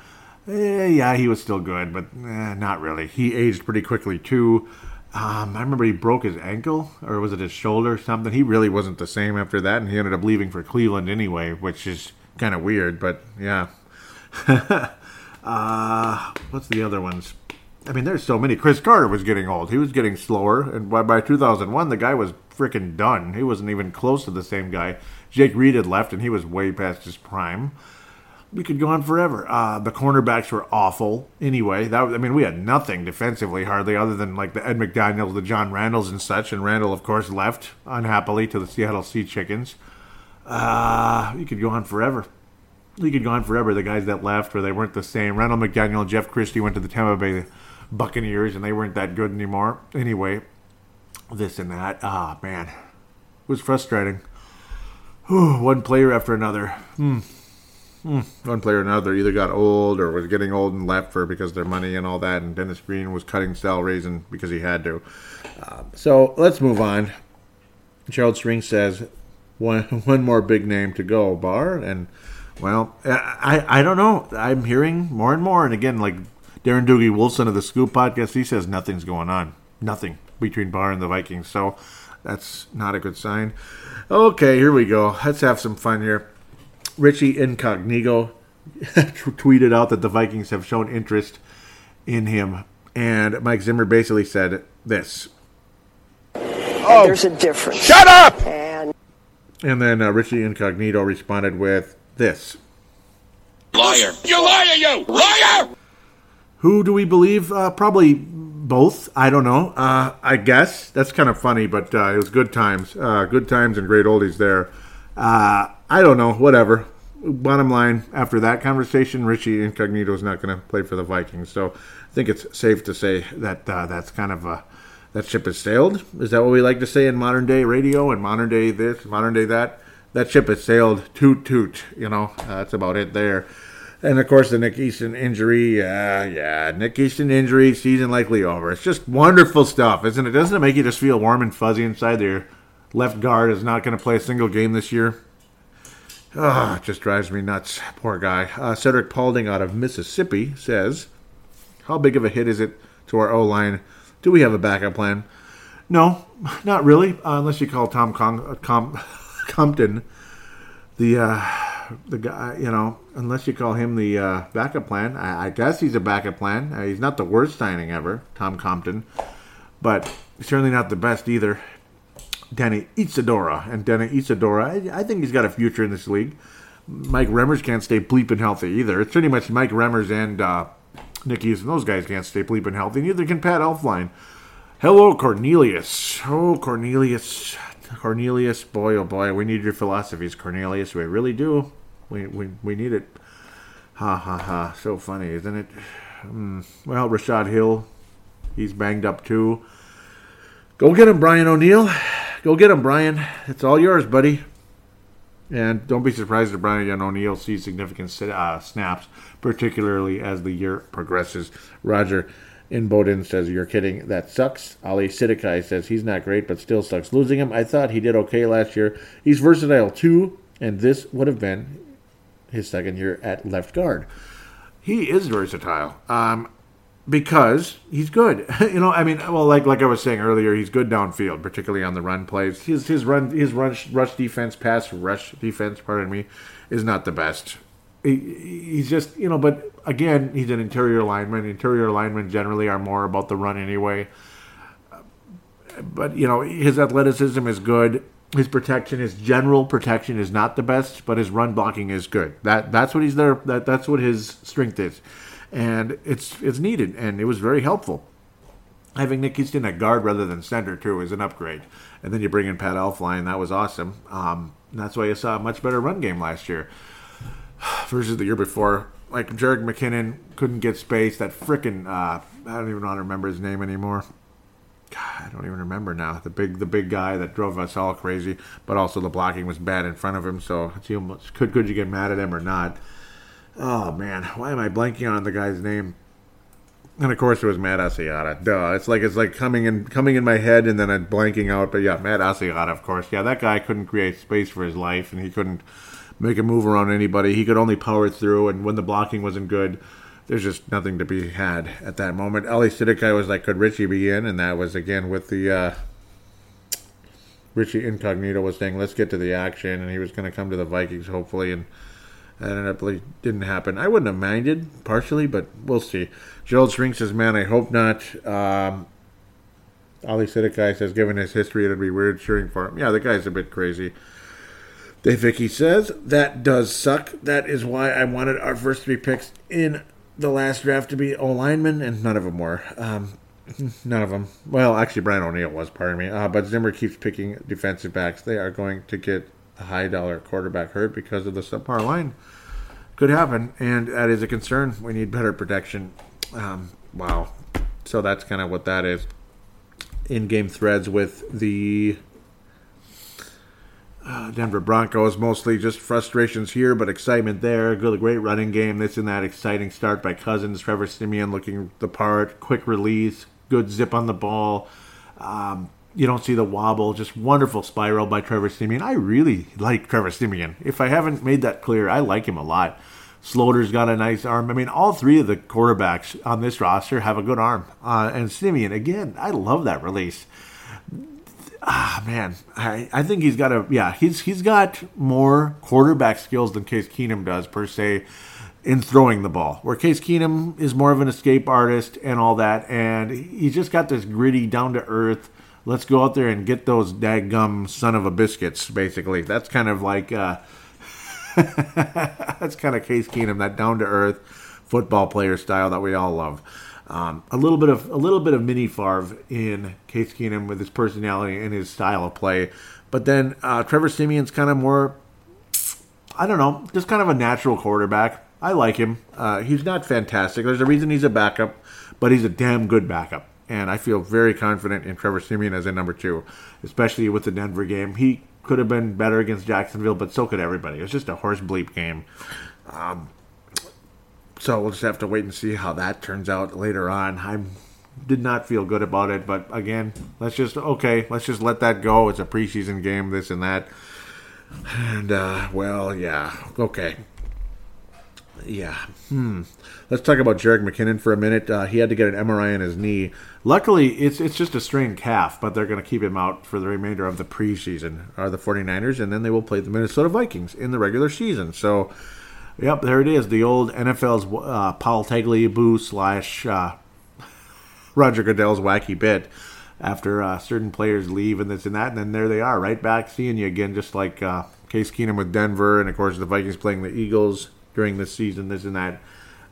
Eh, yeah, he was still good, but eh, not really. He aged pretty quickly too. Um, I remember he broke his ankle, or was it his shoulder or something? He really wasn't the same after that, and he ended up leaving for Cleveland anyway, which is kind of weird, but yeah. Uh, what's the other ones? I mean, there's so many. Cris Carter was getting old. He was getting slower, and by, by 2001, the guy was freaking done. He wasn't even close to the same guy. Jake Reed had left, and he was way past his prime. We could go on forever. Uh, the cornerbacks were awful. Anyway, that I mean, we had nothing defensively hardly, other than like the Ed McDaniels, the John Randles, and such. And Randall, of course, left unhappily to the Seattle Sea Chickens. Uh, you could go on forever. You could go on forever. The guys that left, or they weren't the same. Randall McDaniel, Jeff Christie went to the Tampa Bay Buccaneers, and they weren't that good anymore. Anyway, this and that. Ah, man, it was frustrating. One player after another. Hmm. Hmm. One player or another either got old or was getting old and left for because their money and all that. And Dennis Green was cutting salaries and because he had to. Uh, so let's move on. Gerald String says one one more big name to go, Barr, and well, I I don't know. I'm hearing more and more, and again, like Darren Doogie Wolfson of the Scoop podcast, he says nothing's going on, nothing between Barr and the Vikings. So that's not a good sign. Okay, here we go. Let's have some fun here. Richie Incognito tweeted out that the Vikings have shown interest in him, and Mike Zimmer basically said this. Oh, there's a difference. Shut up! And And then uh, Richie Incognito responded with this. Liar. You liar, you! Liar! Who do we believe? Uh, probably both. I don't know. Uh, I guess that's kind of funny, but uh, it was good times. Uh, good times and great oldies there. Uh, I don't know. Whatever. Bottom line, after that conversation, Richie Incognito is not going to play for the Vikings. So I think it's safe to say that uh, that's kind of a that ship has sailed. Is that what we like to say in modern day radio and modern day this, modern day that? That ship has sailed. Toot toot. You know, uh, that's about it there. And of course, the Nick Easton injury. Uh, yeah, Nick Easton injury, season likely over. It's just wonderful stuff, isn't it? Doesn't it make you just feel warm and fuzzy inside there? Left guard is not going to play a single game this year. Ah, it just drives me nuts. Poor guy. Uh, Cedric Paulding out of Mississippi says, How big of a hit is it to our O line? Do we have a backup plan? No, not really, uh, unless you call Tom uh, Com- Compton the uh, the guy. You know, unless you call him the uh, backup plan. I, I guess he's a backup plan. Uh, he's not the worst signing ever, Tom Compton, but certainly not the best either. Danny Isidora. And Danny Isidora, I, I think he's got a future in this league. Mike Remmers can't stay bleeping healthy either. It's pretty much Mike Remmers and uh, Nick Easton. Those guys can't stay bleeping healthy. Neither can Pat Elflein. Hello, Cornelius. Oh, Cornelius. Cornelius, boy, oh boy, we need your philosophies, Cornelius. We really do. We, we, we need it. Ha ha ha. So funny, isn't it? Mm. Well, Rashod Hill, he's banged up too. Go get him, Brian O'Neill. Go get him, Brian. It's all yours, buddy. And don't be surprised if Brian O'Neill sees significant uh, snaps, particularly as the year progresses. Roger Imboden says, You're kidding. That sucks. Ali Sidikai says, He's not great, but still sucks. Losing him, I thought he did okay last year. He's versatile too, and this would have been his second year at left guard. He is versatile. Um, because he's good. you know, I mean, well, like like I was saying earlier, he's good downfield, particularly on the run plays. His his run his rush rush defense, pass rush defense, pardon me, is not the best. He, he's just you know, but again, he's an interior lineman. Interior linemen generally are more about the run anyway. But you know, his athleticism is good. His protection, his general protection, is not the best, but his run blocking is good. That that's what he's there. That that's what his strength is and it's it's needed, and it was very helpful. Having Nick Easton at guard rather than center too is an upgrade. And then you bring in Pat Elflein, that was awesome. Um, that's why you saw a much better run game last year versus the year before. Like Jerick McKinnon couldn't get space. That frickin' uh, I don't even how to remember his name anymore. God, I don't even remember now. The big the big guy that drove us all crazy, but also the blocking was bad in front of him. So could could you get mad at him or not? Oh man, why am I blanking on the guy's name? And of course, it was Matt Asiata. Duh, it's like it's like coming in coming in my head and then I'm blanking out. But yeah, Matt Asiata, of course. Yeah, that guy couldn't create space for his life, and he couldn't make a move around anybody. He could only power through, and when the blocking wasn't good, there's just nothing to be had at that moment. Ali Sidikai was like, could Richie be in? And that was again with the uh, Richie Incognito was saying, let's get to the action, and he was going to come to the Vikings hopefully, and Ended up didn't happen. I wouldn't have minded partially, but we'll see. Gerald String says, "Man, I hope not." Um, Ali Sidikai says, "Given his history, it'd be weird cheering for him." Yeah, the guy's a bit crazy. Dave Hickey says that does suck. That is why I wanted our first three picks in the last draft to be O linemen, and none of them were. Um, none of them. Well, actually, Brian O'Neill was. Pardon me. Uh, but Zimmer keeps picking defensive backs. They are going to get high dollar quarterback hurt because of the subpar line. Could happen, and that is a concern. We need better protection. Um, wow. So that's kind of what that is. In game threads with the uh, Denver Broncos, mostly just frustrations here, but excitement there. Good, great running game. This and that exciting start by Cousins. Trevor Siemian looking the part. Quick release. Good zip on the ball. Um, you don't see the wobble. Just wonderful spiral by Trevor Siemian. I really like Trevor Siemian. If I haven't made that clear, I like him a lot. Sloter's got a nice arm. I mean, all three of the quarterbacks on this roster have a good arm. Uh, and Siemian, again, I love that release ah man, I, I think he's got a yeah he's he's got more quarterback skills than Case Keenum does per se in throwing the ball. Where Case Keenum is more of an escape artist and all that, and he's just got this gritty, down to earth. Let's go out there and get those daggum son of a biscuits. Basically, that's kind of like uh, that's kind of Case Keenum, that down to earth football player style that we all love. Um, a little bit of a little bit of mini Favre in Case Keenum with his personality and his style of play, but then uh, Trevor Siemian's kind of more, I don't know, just kind of a natural quarterback. I like him. Uh, he's not fantastic. There's a reason he's a backup, but he's a damn good backup, and I feel very confident in Trevor Siemian as a number two, especially with the Denver game. He could have been better against Jacksonville, but so could everybody. It was just a horse bleep game. Um, so we'll just have to wait and see how that turns out later on. I did not feel good about it, but again, let's just okay, let's just let that go. It's a preseason game, this and that, and uh, well, yeah, okay, yeah. Hmm. Let's talk about Jerick McKinnon for a minute. Uh, he had to get an MRI on his knee. Luckily, it's it's just a strained calf, but they're going to keep him out for the remainder of the preseason. Are the 49ers, and then they will play the Minnesota Vikings in the regular season. So Yep, there it is. The old NFL's uh, Paul Tagliabue slash uh, Roger Goodell's wacky bit after uh, certain players leave and this and that, and then there they are, right back seeing you again, just like uh, Case Keenum with Denver, and of course the Vikings playing the Eagles during this season, this and that.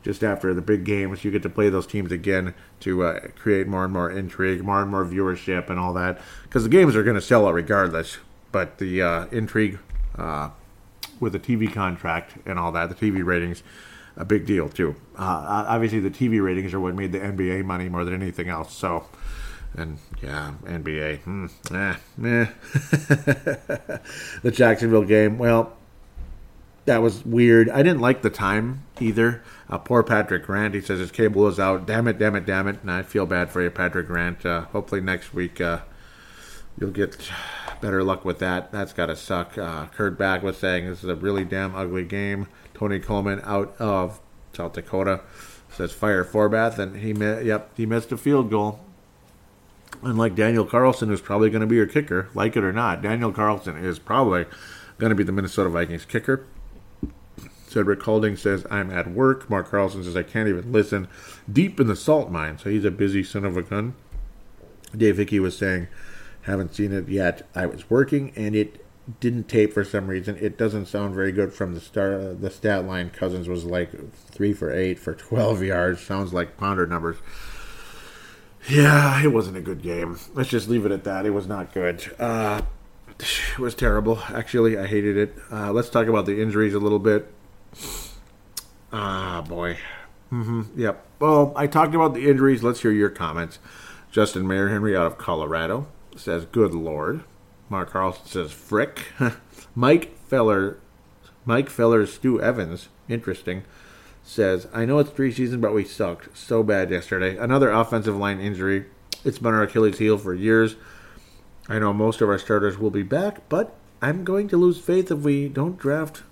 Just after the big games, you get to play those teams again to uh, create more and more intrigue, more and more viewership, and all that. Because the games are going to sell out regardless, but the uh, intrigue with the TV contract and all that, the TV ratings, a big deal too. Uh, obviously, the TV ratings are what made the NBA money more than anything else. So, and yeah, NBA, hmm, eh, eh. the Jacksonville game, well, that was weird. I didn't like the time either. Uh, poor Patrick Grant. He says his cable is out. Damn it, damn it, damn it. And I feel bad for you, Patrick Grant. Uh, hopefully next week uh, you'll get better luck with that. That's got to suck. Uh, Kurt Back was saying this is a really damn ugly game. Tony Coleman out of South Dakota says fire Forbath, and he yep he missed a field goal. Unlike Daniel Carlson, who's probably going to be your kicker, like it or not, Daniel Carlson is probably going to be the Minnesota Vikings kicker. Cedric Holding says, I'm at work. Mark Carlson says, I can't even listen. Deep in the salt mine. So he's a busy son of a gun. Dave Hickey was saying, haven't seen it yet. I was working and it didn't tape for some reason. It doesn't sound very good from the start. The stat line Cousins was like three for eight for 12 yards. Sounds like pounder numbers. Yeah, it wasn't a good game. Let's just leave it at that. It was not good. Uh, it was terrible. Actually, I hated it. Uh, let's talk about the injuries a little bit. Ah, boy. Mm-hmm. Yep. Well, I talked about the injuries. Let's hear your comments. Justin Mayer Henry out of Colorado says, "Good Lord." Mark Carlson says, "Frick." Mike Feller, Mike Feller, Stu Evans, interesting, says, "I know it's preseason, but we sucked so bad yesterday. Another offensive line injury. It's been our Achilles heel for years. I know most of our starters will be back, but I'm going to lose faith if we don't draft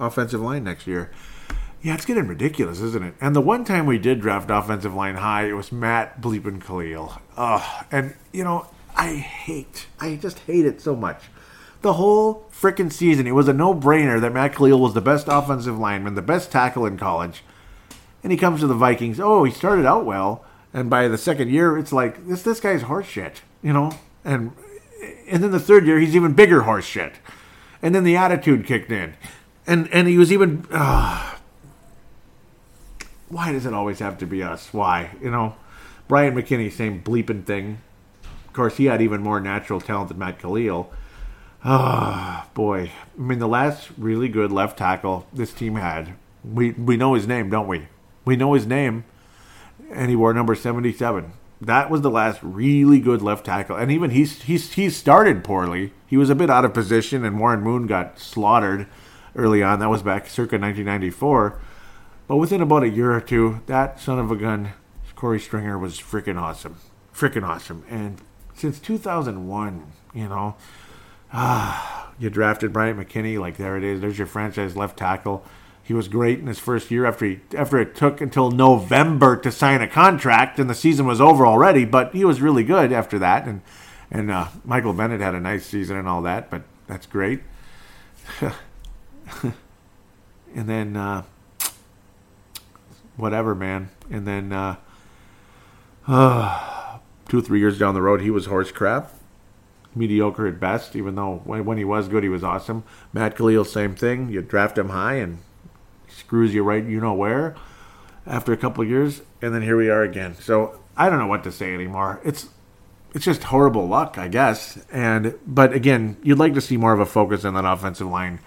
offensive line next year." Yeah, it's getting ridiculous, isn't it? And the one time we did draft offensive line high, it was Matt Bleepin Kalil. Ugh. And, you know, I hate, I just hate it so much. the whole freaking season. It was a no brainer that Matt Kalil was the best offensive lineman, the best tackle in college. And he comes to the Vikings. Oh, he started out well. And by the second year, it's like, this this guy's horseshit, you know? And and then the third year, he's even bigger horseshit. And then the attitude kicked in. And and he was even. Uh, why does it always have to be us? Why? You know? Bryant McKinnie, same bleeping thing. Of course, he had even more natural talent than Matt Kalil. Ah, oh, boy. I mean, the last really good left tackle this team had, we, we know his name, don't we? We know his name, and he wore number 77. That was the last really good left tackle. And even he's, he's, he started poorly. He was a bit out of position, and Warren Moon got slaughtered early on. That was back circa 1994. But within about a year or two, that son of a gun, Korey Stringer, was freaking awesome. Freaking awesome. And since 2001, you know, Ah, you drafted Bryant McKinnie. like there it is. There's your franchise left tackle. He was great in his first year after he after it took until November to sign a contract and the season was over already. But he was really good after that, and and uh, Michael Bennett had a nice season and all that. But that's great. and then uh, whatever, man. And then uh, two three years down the road, he was horse crap mediocre at best, even though when, when he was good, he was awesome. Matt Kalil, same thing. You draft him high and screws you right you know where after a couple of years, and then here we are again. So I don't know what to say anymore. It's it's just horrible luck, I guess. And but again, you'd like to see more of a focus on that offensive line,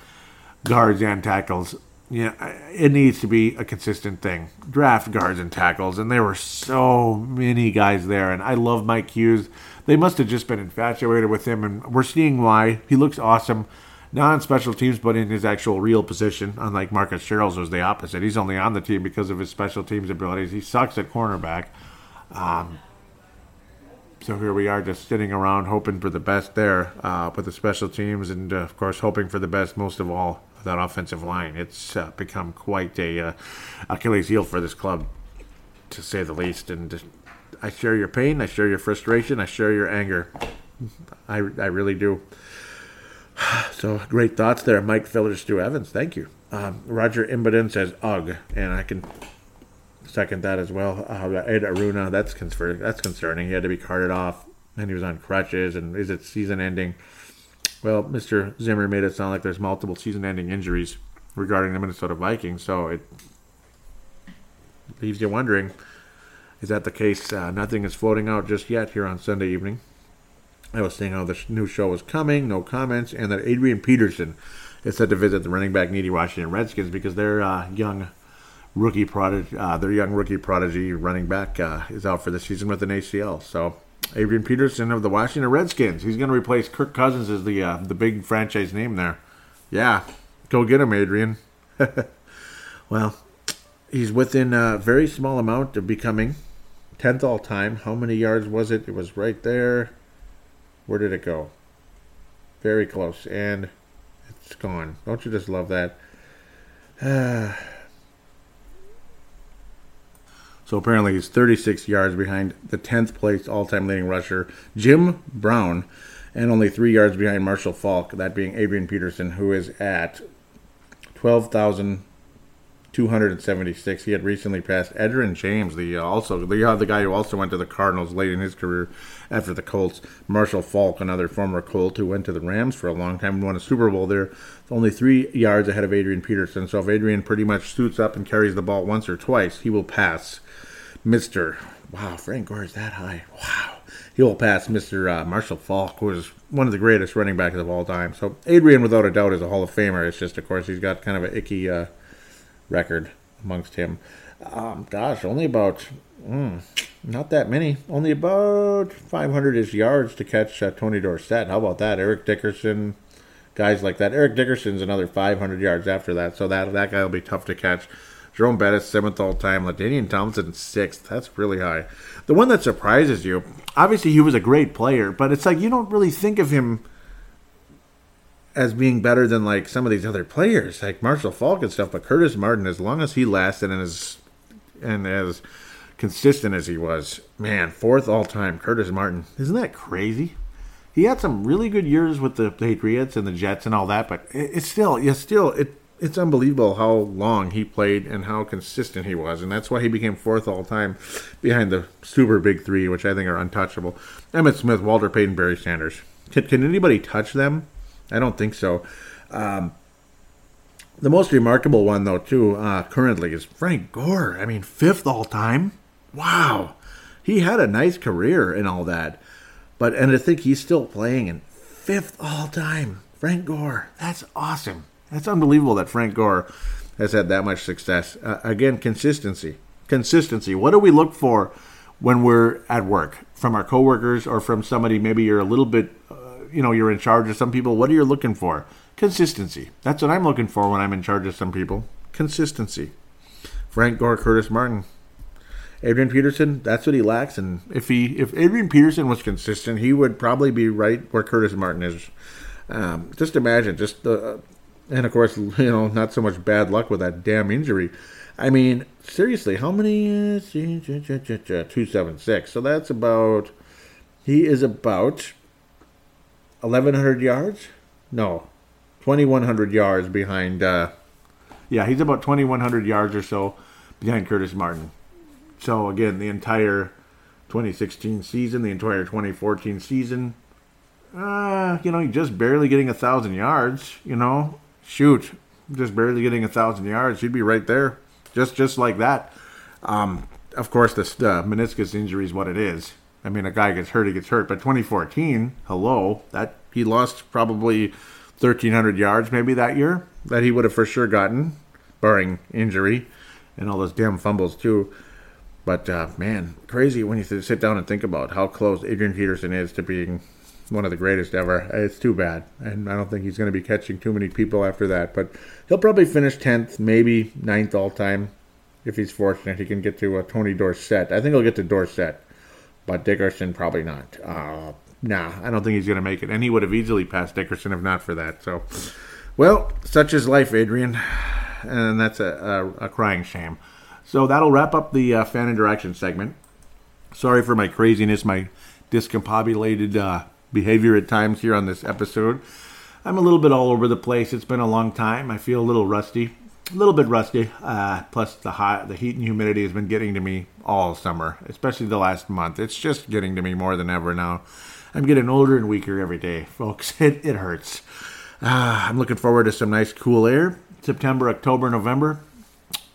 guards and tackles. Yeah, it needs to be a consistent thing. Draft guards and tackles, and there were so many guys there. And I love Mike Hughes they must have just been infatuated with him, and we're seeing why. He looks awesome, not on special teams, but in his actual real position. Unlike Marcus Sherels, was the opposite. He's only on the team because of his special teams abilities. He sucks at cornerback. Um, so here we are, just sitting around hoping for the best there uh, with the special teams, and uh, of course hoping for the best most of all that offensive line. It's uh, become quite a uh, Achilles heel for this club, to say the least, and I share your pain. I share your frustration. I share your anger. I, I really do. So great thoughts there, Mike Filler, Stu Evans. Thank you. Um, Roger Imboden says ugh, and I can second that as well. Uh, Ade Aruna, that's concer- that's concerning. He had to be carted off, and he was on crutches. And is it season ending? Well, Mr. Zimmer made it sound like there's multiple season-ending injuries regarding the Minnesota Vikings, so it leaves you wondering is that the case? Uh, nothing is floating out just yet here on Sunday evening. I was saying how this new show was coming, no comments, and that Adrian Peterson is set to visit the running back needy Washington Redskins because their uh, young rookie prodigy, uh, their young rookie prodigy running back uh, is out for the season with an ACL. So Adrian Peterson of the Washington Redskins, he's going to replace Kirk Cousins as the uh, the big franchise name there. Yeah, go get him, Adrian. well, he's within a very small amount of becoming 10th all time. How many yards was it? It was right there. Where did it go? Very close. And it's gone. Don't you just love that? so apparently he's 36 yards behind the 10th place all time leading rusher, Jim Brown, and only three yards behind Marshall Faulk, that being Adrian Peterson, who is at 12,276. He had recently passed Edgerrin James, the uh, also the uh, the guy who also went to the Cardinals late in his career after the Colts. Marshall Faulk, another former Colt who went to the Rams for a long time and won a Super Bowl there. Only three yards ahead of Adrian Peterson. So if Adrian pretty much suits up and carries the ball once or twice, he will pass Mister. Wow, Frank Gore is that high. Wow, he will pass Mister uh, Marshall Faulk, who is one of the greatest running backs of all time. So Adrian, without a doubt, is a Hall of Famer. It's just, of course, he's got kind of an icky. Uh, record amongst him. Um, gosh, only about mm, not that many. Only about 500 ish yards to catch uh, Tony Dorsett. How about that? Eric Dickerson, guys like that. Eric Dickerson's another 500 yards after that, so that that guy will be tough to catch. Jerome Bettis, seventh all time. LaDainian Thompson, sixth. That's really high. The one that surprises you, obviously, he was a great player, but it's like you don't really think of him as being better than like some of these other players, like Marshall Faulk and stuff. But Curtis Martin, as long as he lasted and as and as consistent as he was, man, fourth all time, Curtis Martin. Isn't that crazy? he had some really good years with the Patriots and the Jets and all that, but it's still, it's still, it, it's unbelievable how long he played and how consistent he was, and that's why he became fourth all time behind the super big three, which I think are untouchable: Emmitt Smith, Walter Payton, Barry Sanders. Can, can anybody touch them? I don't think so. Um, the most remarkable one, though, too, uh, currently is Frank Gore. I mean, fifth all time. Wow, he had a nice career and all that, but and to think he's still playing in fifth all time. Frank Gore, that's awesome. That's unbelievable that Frank Gore has had that much success. Uh, again, consistency. Consistency. What do we look for when we're at work from our coworkers or from somebody? Maybe you're a little bit, uh, you know, you're in charge of some people. What are you looking for? Consistency. That's what I'm looking for when I'm in charge of some people. Consistency. Frank Gore, Curtis Martin, Adrian Peterson. That's what he lacks. And if he, if Adrian Peterson was consistent, he would probably be right where Curtis Martin is. Um, just imagine, just the and of course, you know, not so much bad luck with that damn injury. I mean, seriously, how many? Uh, 276. So that's about. He is about 1,100 yards? No, 2,100 yards behind. Uh, yeah, he's about 2,100 yards or so behind Curtis Martin. So again, the entire 2016 season, the entire 2014 season, uh, you know, just barely getting a thousand yards. You know, shoot, just barely getting a thousand yards, he'd be right there, just just like that. Um, of course, the uh, meniscus injury is what it is. I mean, a guy gets hurt, he gets hurt. But 2014, hello, that he lost probably 1,300 yards maybe that year that he would have for sure gotten, barring injury and all those damn fumbles too. But uh, man, crazy when you sit down and think about how close Adrian Peterson is to being one of the greatest ever. It's too bad, and I don't think he's going to be catching too many people after that. But he'll probably finish tenth, maybe 9th all time, if he's fortunate. He can get to uh, Tony Dorsett. I think he'll get to Dorsett, but Dickerson probably not. Uh, nah, I don't think he's going to make it, and he would have easily passed Dickerson if not for that. So, well, such is life, Adrian, and that's a, a, a crying shame. So that'll wrap up the uh, fan interaction segment. Sorry for my craziness, my discombobulated uh, behavior at times here on this episode. I'm a little bit all over the place. It's been a long time. I feel a little rusty, a little bit rusty. Uh, plus, the hot, the heat and humidity has been getting to me all summer, especially the last month. It's just getting to me more than ever now. I'm getting older and weaker every day, folks. It it hurts. Uh, I'm looking forward to some nice cool air. September, October, November.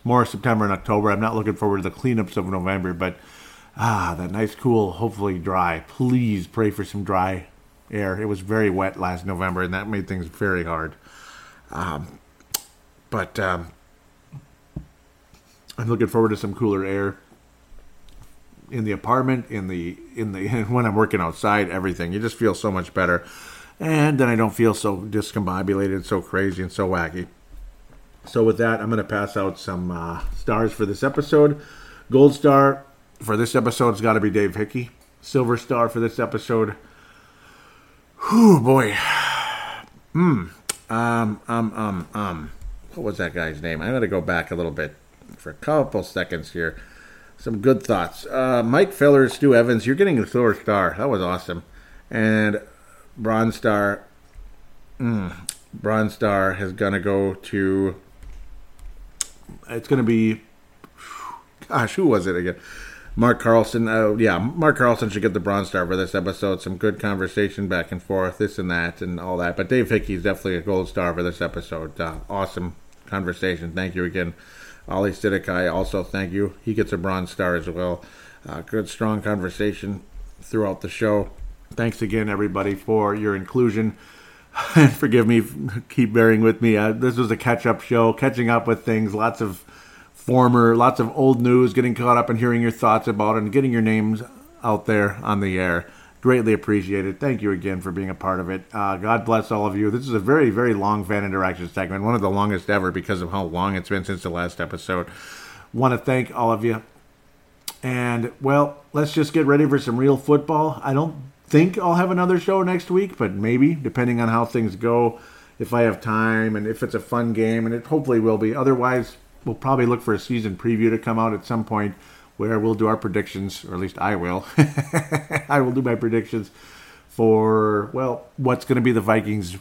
More September and October. I'm not looking forward to the cleanups of November, but Ah, that nice, cool, hopefully dry. Please pray for some dry air. It was very wet last November, and that made things very hard. Um, but um, I'm looking forward to some cooler air in the apartment, in the in the when I'm working outside. Everything you just feel so much better, and then I don't feel so discombobulated, so crazy, and so wacky. So with that, I'm going to pass out some uh, stars for this episode. Gold star for this episode, it's got to be Dave Hickey. Silver Star for this episode. Whew, boy. Hmm. Um, um, um, um. What was that guy's name? I got to go back a little bit for a couple seconds here. Some good thoughts. Uh, Mike Feller, Stu Evans, you're getting a Silver Star. That was awesome. And Bronze Star. Mm, Bronze Star is going to go to. It's going to be. Gosh, who was it again? Mark Carlson, uh, yeah, Mark Carlson should get the Bronze Star for this episode. Some good conversation back and forth, this and that, and all that. But Dave Hickey is definitely a gold star for this episode. Uh, awesome conversation. Thank you again. Ali Sidikai, also thank you. He gets a Bronze Star as well. Uh, good, strong conversation throughout the show. Thanks again, everybody, for your inclusion. And forgive me, keep bearing with me. Uh, this was a catch up show, catching up with things, lots of former, lots of old news, getting caught up and hearing your thoughts about it and getting your names out there on the air. Greatly appreciated. Thank you again for being a part of it. Uh, God bless all of you. This is a very, very long fan interaction segment, one of the longest ever because of how long it's been since the last episode. Want to thank all of you. And, well, let's just get ready for some real football. I don't think I'll have another show next week, but maybe, depending on how things go, if I have time and if it's a fun game, and it hopefully will be. Otherwise, we'll probably look for a season preview to come out at some point where we'll do our predictions, or at least I will. I will do my predictions for well, what's going to be the Vikings'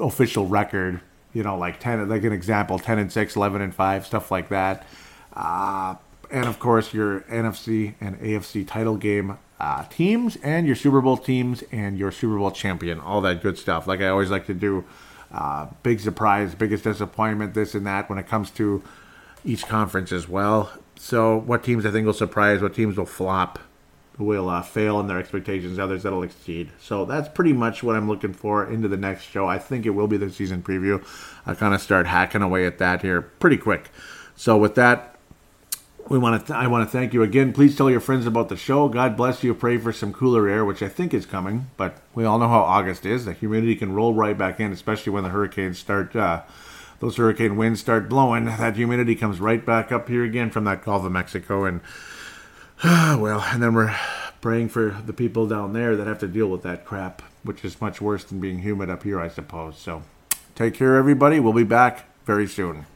official record? You know, like ten, like an example, ten and 6, 11 and five, stuff like that. Uh, and of course, your NFC and AFC title game uh, teams, and your Super Bowl teams, and your Super Bowl champion, all that good stuff. Like I always like to do. Uh, big surprise, biggest disappointment, this and that when it comes to each conference as well. So, what teams I think will surprise, what teams will flop, will uh, fail in their expectations, others that'll exceed. So, that's pretty much what I'm looking for into the next show. I think it will be the season preview. I kind of start hacking away at that here pretty quick. So, with that, we want to. Th- I want to thank you again. Please tell your friends about the show. God bless you. Pray for some cooler air, which I think is coming. But we all know how August is. The humidity can roll right back in, especially when the hurricanes start. Uh, those hurricane winds start blowing. That humidity comes right back up here again from that Gulf of Mexico, and well, and then we're praying for the people down there that have to deal with that crap, which is much worse than being humid up here, I suppose. So, take care, everybody. We'll be back very soon.